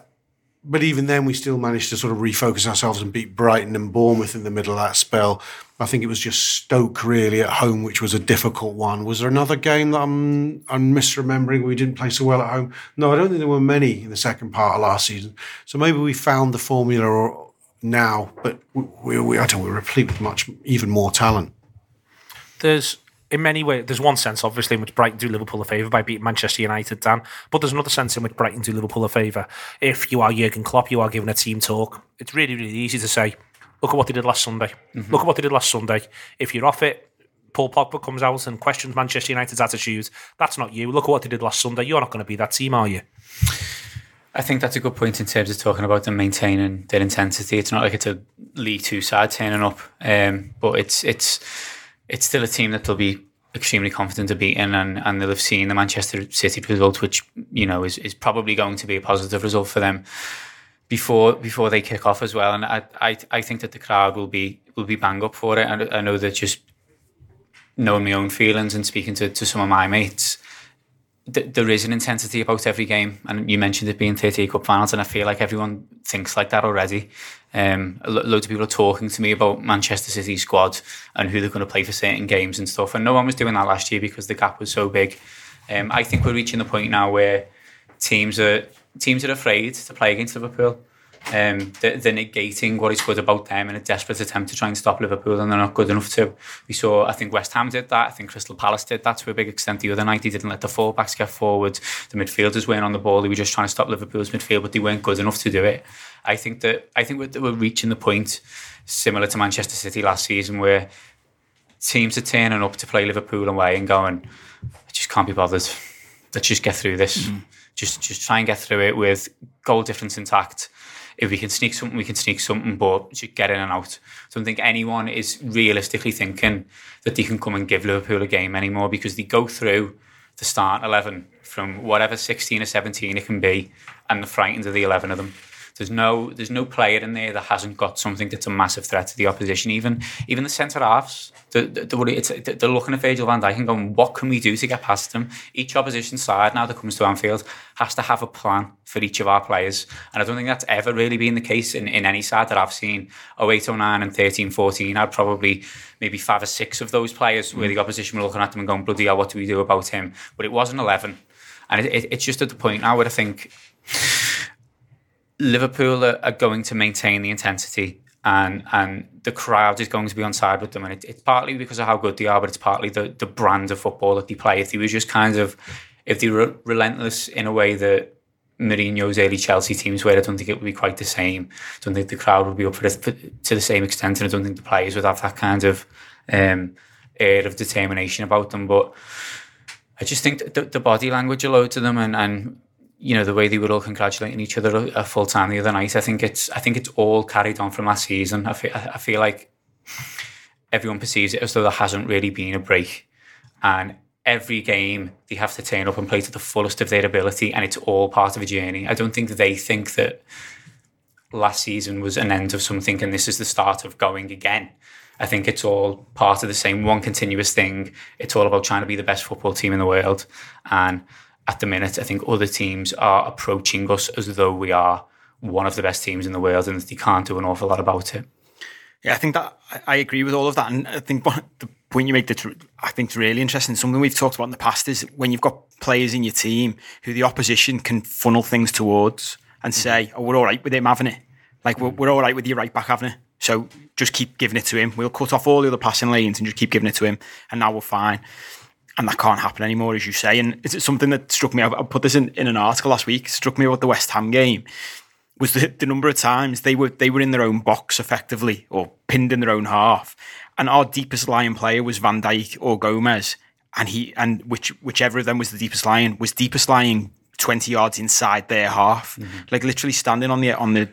but even then, we still managed to sort of refocus ourselves and beat Brighton and Bournemouth in the middle of that spell. I think it was just Stoke really at home, which was a difficult one. Was there another game that I'm I'm misremembering? We didn't play so well at home. No, I don't think there were many in the second part of last season. So maybe we found the formula now, but we, we, I don't we're replete with much even more talent. there's in many ways there's one sense obviously in which Brighton do Liverpool a favour by beating Manchester United Dan but there's another sense in which Brighton do Liverpool a favour. If you are Jurgen Klopp you are given a team talk. It's really really easy to say look at what they did last Sunday. Look at what they did last Sunday. If you're off it Paul Pogba comes out and questions Manchester United's attitude that's not you. Look at what they did last Sunday. You're not going to be that team are you? I think that's a good point in terms of talking about them maintaining their intensity. It's not like it's a League Two side turning up, um, but it's it's it's still a team that they'll be extremely confident of beating, and, and they'll have seen the Manchester City result, which you know is, is probably going to be a positive result for them before before they kick off as well. And I I, I think that the crowd will be will be bang up for it. And I know that just knowing my own feelings and speaking to, to some of my mates, th- there is an intensity about every game, and you mentioned it being 38 cup finals, and I feel like everyone thinks like that already. Um, lo- loads of people are talking to me about Manchester City squad and who they're going to play for certain games and stuff, and no one was doing that last year because the gap was so big. Um, I think we're reaching the point now where teams are teams are afraid to play against Liverpool. Um, they're, they're negating what is good about them in a desperate attempt to try and stop Liverpool, and they're not good enough to. We saw, I think West Ham did that. I think Crystal Palace did that to a big extent the other night. They didn't let the fullbacks get forward. The midfielders weren't on the ball. They were just trying to stop Liverpool's midfield, but they weren't good enough to do it. I think that I think we're, we're reaching the point similar to Manchester City last season, where teams are turning up to play Liverpool away and going, I just can't be bothered. Let's just get through this. Just just try and get through it with goal difference intact. If we can sneak something, we can sneak something, but just get in and out. I don't think anyone is realistically thinking that they can come and give Liverpool a game anymore because they go through the start 11 from whatever 16 or 17 it can be and they're frightened of the 11 of them. There's no there's no player in there that hasn't got something that's a massive threat to the opposition. Even even the centre halves, the, the, the, they're looking at Virgil van Dijk and going, what can we do to get past them? Each opposition side now that comes to Anfield has to have a plan for each of our players, and I don't think that's ever really been the case in, in any side that I've seen. 08, 09 and 13, 14, I'd probably maybe five or six of those players where mm. the opposition were looking at them and going, bloody hell, what do we do about him? But it wasn't 11. And it, it, it's just at the point now where I think Liverpool are, are going to maintain the intensity and and the crowd is going to be on side with them. And it, it's partly because of how good they are, but it's partly the, the brand of football that they play. If they were just kind of, if they were relentless in a way that Mourinho's early Chelsea teams were, I don't think it would be quite the same. I don't think the crowd would be up for it to the same extent, and I don't think the players would have that kind of um, air of determination about them. But I just think the, the body language allowed to them, and, and you know the way they were all congratulating each other at full time the other night. I think it's I think it's all carried on from last season. I feel, I feel like everyone perceives it as though there hasn't really been a break, and every game they have to turn up and play to the fullest of their ability, and it's all part of a journey. I don't think they think that last season was an end of something and this is the start of going again. I think it's all part of the same one continuous thing. It's all about trying to be the best football team in the world. And at the minute, I think other teams are approaching us as though we are one of the best teams in the world and that they can't do an awful lot about it. Yeah, I think that I agree with all of that. And I think the point you make that I think is really interesting, something we've talked about in the past is when you've got players in your team who the opposition can funnel things towards and mm-hmm. say, oh, we're all right with him having it. Like, we're, we're all right with your right back having it. So just keep giving it to him. We'll cut off all the other passing lanes and just keep giving it to him. And now we're fine. And that can't happen anymore, as you say. And it's something that struck me. I put this in, in an article last week. Struck me about the West Ham game was the, the number of times they were they were in their own box effectively or pinned in their own half, and our deepest lying player was Van Dijk or Gomez, and he and which whichever of them was the deepest lying was deepest lying twenty yards inside their half, mm-hmm. like literally standing on the on the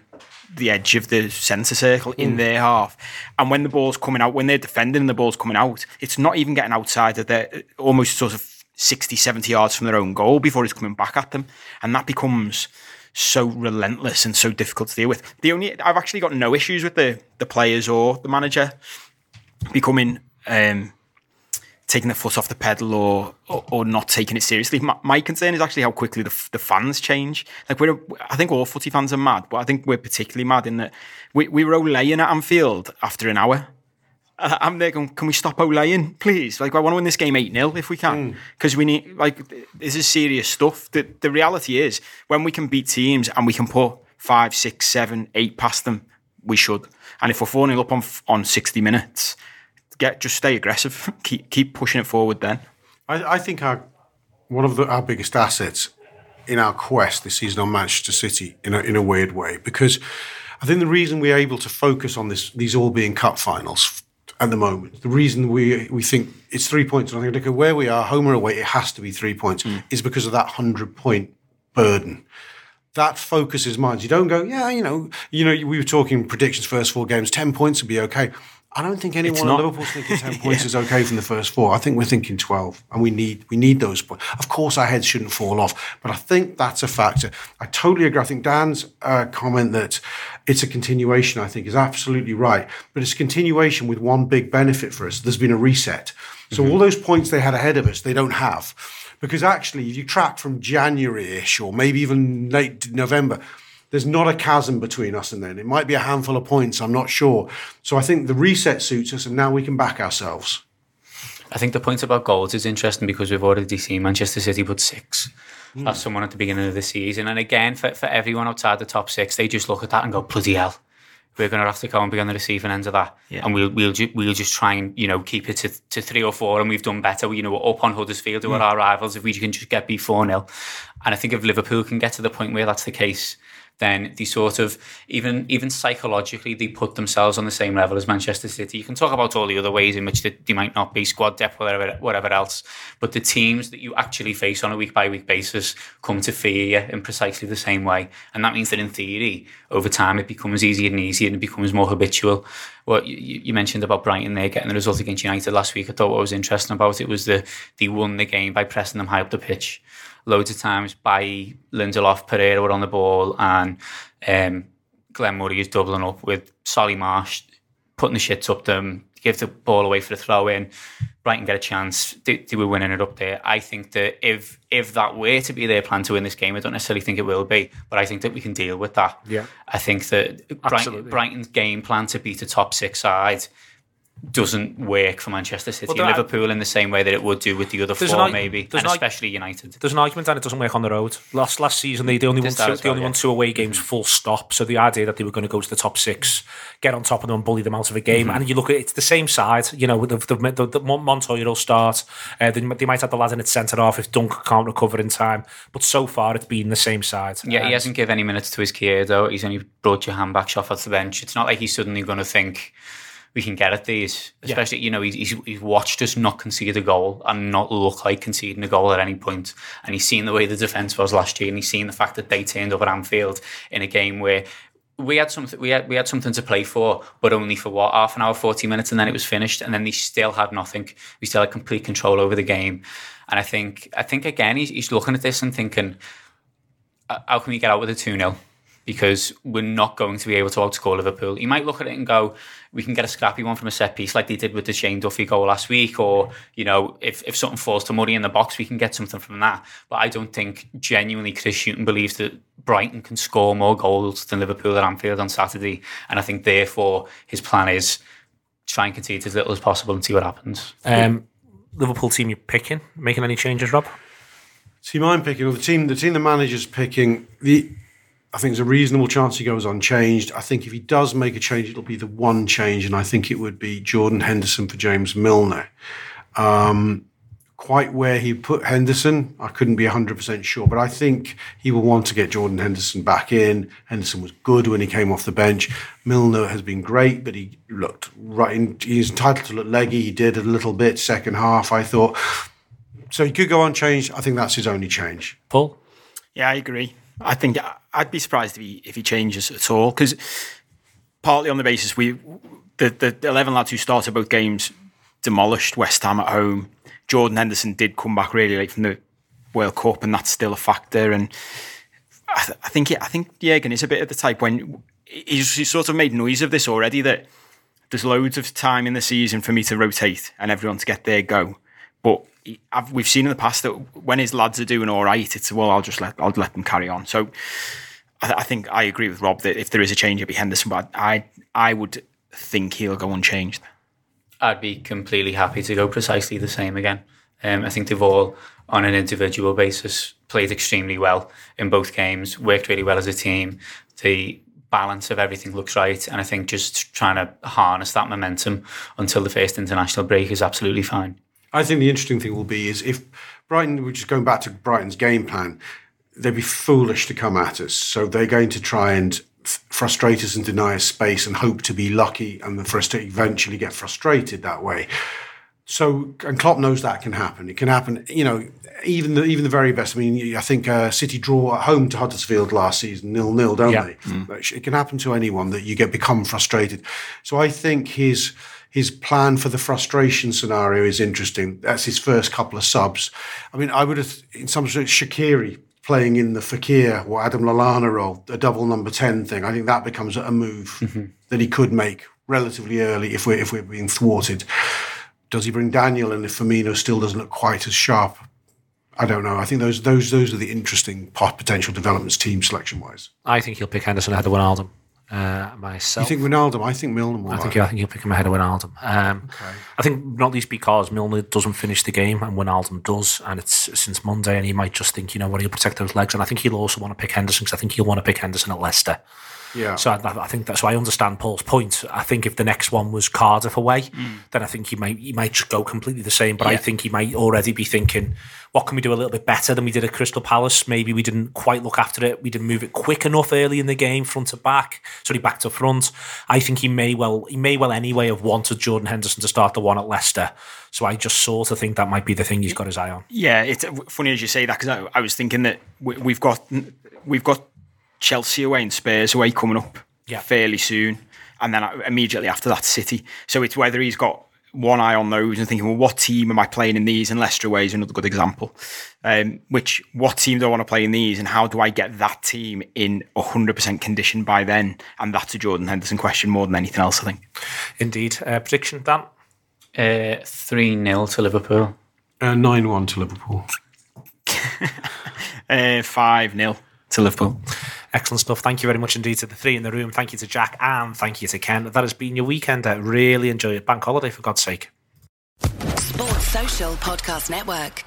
the edge of the centre circle in mm. their half. And when the ball's coming out, when they're defending and the ball's coming out, it's not even getting outside of their almost sort of 60, 70 yards from their own goal before it's coming back at them. And that becomes so relentless and so difficult to deal with. The only I've actually got no issues with the the players or the manager becoming um, taking the foot off the pedal or, or, or not taking it seriously. My, my, concern is actually how quickly the, the fans change. Like we're, I think all footy fans are mad, but I think we're particularly mad in that we, we were olaying at Anfield after an hour. I'm there going, can we stop olaying, please? Like, I want to win this game 8 0 if we can. Because mm. we need, like, this is serious stuff. The, the reality is, when we can beat teams and we can put five, six, seven, eight past them, we should. And if we're 4 0 up on, on 60 minutes, get just stay aggressive. (laughs) keep keep pushing it forward. Then I, I think our one of the, our biggest assets in our quest this season on Manchester City in a, in a weird way because I think the reason we're able to focus on this these all being cup finals at the moment the reason we we think it's three points and I think look at where we are home or away it has to be three points mm. is because of that hundred point burden that focuses minds. You don't go, yeah, you know, you know, we were talking predictions first four games, ten points would be okay. I don't think anyone at Liverpool's thinking (laughs) ten points yeah. is okay from the first four. I think we're thinking twelve, and we need we need those points. Of course, our heads shouldn't fall off, but I think that's a factor. I totally agree. I think Dan's uh, comment that it's a continuation, I think, is absolutely right. But it's a continuation with one big benefit for us. There's been a reset. So mm-hmm. all those points they had ahead of us, they don't have, because actually, if you track from January-ish or maybe even late November there's not a chasm between us and then. It might be a handful of points, I'm not sure. So I think the reset suits us and now we can back ourselves. I think the point about goals is interesting because we've already seen Manchester City put six. Mm. That's someone at the beginning of the season. And again, for, for everyone outside the top six, they just look at that and go, bloody hell. We're going to have to go and be on the receiving end of that, yeah. and we'll we'll ju- we'll just try and you know keep it to, to three or four, and we've done better. You know, we're up on Huddersfield, who mm. are our rivals. If we can just get B four 0 and I think if Liverpool can get to the point where that's the case, then they sort of even even psychologically they put themselves on the same level as Manchester City. You can talk about all the other ways in which they, they might not be squad depth, whatever whatever else, but the teams that you actually face on a week by week basis come to fear you in precisely the same way, and that means that in theory, over time, it becomes easier and easier and it becomes more habitual. What you, you mentioned about Brighton there getting the result against United last week, I thought what was interesting about it was the they won the game by pressing them high up the pitch loads of times by Lindelof, Pereira were on the ball, and um, Glenn Murray is doubling up with Solly March, putting the shits up them, give the ball away for the throw in. Brighton get a chance. They, they, were winning it up there. I think that if if that were to be their plan to win this game, I don't necessarily think it will be, but I think that we can deal with that. Yeah. I think that Brighton, Brighton's game plan to beat a top six side doesn't work for Manchester City Well, and Liverpool in the same way that it would do with the other four, an maybe, and an especially United. There's an argument that it doesn't work on the road. Last last season, they, they only won two, as they only well, won two away games full stop. So the idea that they were going to go to the top six, get on top of them, and bully them out of a game, Mm-hmm. and you look at it, it's the same side. You know, the the, the, the Montoya will start. Uh, they, they might have the lad in at centre half if Dunk can't recover in time. But so far, it's been the same side. Yeah, he hasn't given any minutes to his though. He's only brought Jahanbakhsh off at the bench. It's not like he's suddenly going to think we can get at these. Especially, you know, he's, he's, he's watched us not concede a goal and not look like conceding a goal at any point. And he's seen the way the defence was last year, and he's seen the fact that they turned up at Anfield in a game where we had something we had we had something to play for, but only for what half an hour, forty minutes, and then it was finished, and then they still had nothing. We still had complete control over the game, and I think I think again he's, he's looking at this and thinking, "Uh, how can we get out with a two 0 Because we're not going to be able to outscore Liverpool. He might look at it and go, "We can get a scrappy one from a set piece, like they did with the Shane Duffy goal last week, or you know, if if something falls to Murray in the box, we can get something from that." But I don't think genuinely Chris Hughton believes that Brighton can score more goals than Liverpool at Anfield on Saturday, and I think therefore his plan is try and concede as little as possible and see what happens. Um, Liverpool team you're picking, making any changes, Rob? Team I'm picking, or the team, the team the manager's picking, the I think there's a reasonable chance he goes unchanged. I think if he does make a change, it'll be the one change, and I think it would be Jordan Henderson for James Milner. Um, quite where he put Henderson, I couldn't be 100% sure, but I think he will want to get Jordan Henderson back in. Henderson was good when he came off the bench. Milner has been great, but he looked right in, he's entitled to look leggy. He did a little bit second half, I thought. So he could go unchanged. I think that's his only change. Paul? Yeah, I agree. I think I'd be surprised if he if he changes at all because partly on the basis we the the eleven lads who started both games demolished West Ham at home. Jordan Henderson did come back really late from the World Cup, and that's still a factor. And I, th- I think I think Jurgen is a bit of the type when he's, he's sort of made noise of this already that there's loads of time in the season for me to rotate and everyone to get their go. But I've, we've seen in the past that when his lads are doing all right, it's well, I'll just let I'll let them carry on. So I, I think I agree with Rob that if there is a change, it'll be Henderson. But I I would think he'll go unchanged. I'd be completely happy to go precisely the same again. Um, I think they've all, on an individual basis, played extremely well in both games, worked really well as a team. The balance of everything looks right, and I think just trying to harness that momentum until the first international break is absolutely fine. I think the interesting thing will be is if Brighton, which is going back to Brighton's game plan, they'd be foolish to come at us. So they're going to try and f- frustrate us and deny us space and hope to be lucky and for us to eventually get frustrated that way. So, and Klopp knows that can happen. It can happen, you know, even the even the very best. I mean, I think uh, City draw at home to Huddersfield last season, nil nil, don't Yeah. they? But It can happen to anyone that you get become frustrated. So I think his his plan for the frustration scenario is interesting. That's his first couple of subs. I mean, I would have in some sort Shaqiri playing in the Fekir or Adam Lallana role, a double number ten thing. I think that becomes a move (laughs) mm-hmm. that he could make relatively early if we're if we're being thwarted. Does he bring Daniel in if Firmino still doesn't look quite as sharp? I don't know. I think those those those are the interesting potential developments team selection wise. I think he'll pick Henderson ahead of Wijnaldum. Uh, You think Wijnaldum? I think Milner will. I think I think he'll pick him ahead of Wijnaldum. Um, I think not least because Milner doesn't finish the game and Wijnaldum does, and it's since Monday, and he might just think, you know what, he'll protect those legs, and I think he'll also want to pick Henderson because I think he'll want to pick Henderson at Leicester. Yeah. So I, I think that's why I understand Paul's point. I think if the next one was Cardiff away, mm. then I think he might he might just go completely the same. But I think he might already be thinking, what can we do a little bit better than we did at Crystal Palace? Maybe we didn't quite look after it. We didn't move it quick enough early in the game, front to back. Sorry, back to front. I think he may well he may well anyway have wanted Jordan Henderson to start the one at Leicester. So I just sort of think that might be the thing he's got his eye on. Yeah, it's funny as you say that because I, I was thinking that we, we've got we've got Chelsea away and Spurs away coming up Yeah. fairly soon, and then immediately after that City. So it's whether he's got one eye on those and thinking, well, what team am I playing in these? And Leicester away is another good example. Um, which what team do I want to play in these, and how do I get that team in hundred percent condition by then? And that's a Jordan Henderson question more than anything else, I think. Indeed. Uh, prediction, Dan? Uh, 3 0 to Liverpool. Uh, Nine one to Liverpool. (laughs) Uh, Five 0 to Liverpool. Excellent stuff. Thank you very much indeed to the three in the room. Thank you to Jack and thank you to Ken. That has been your weekend. I really enjoy it. Bank holiday, for God's sake. Sports Social Podcast Network.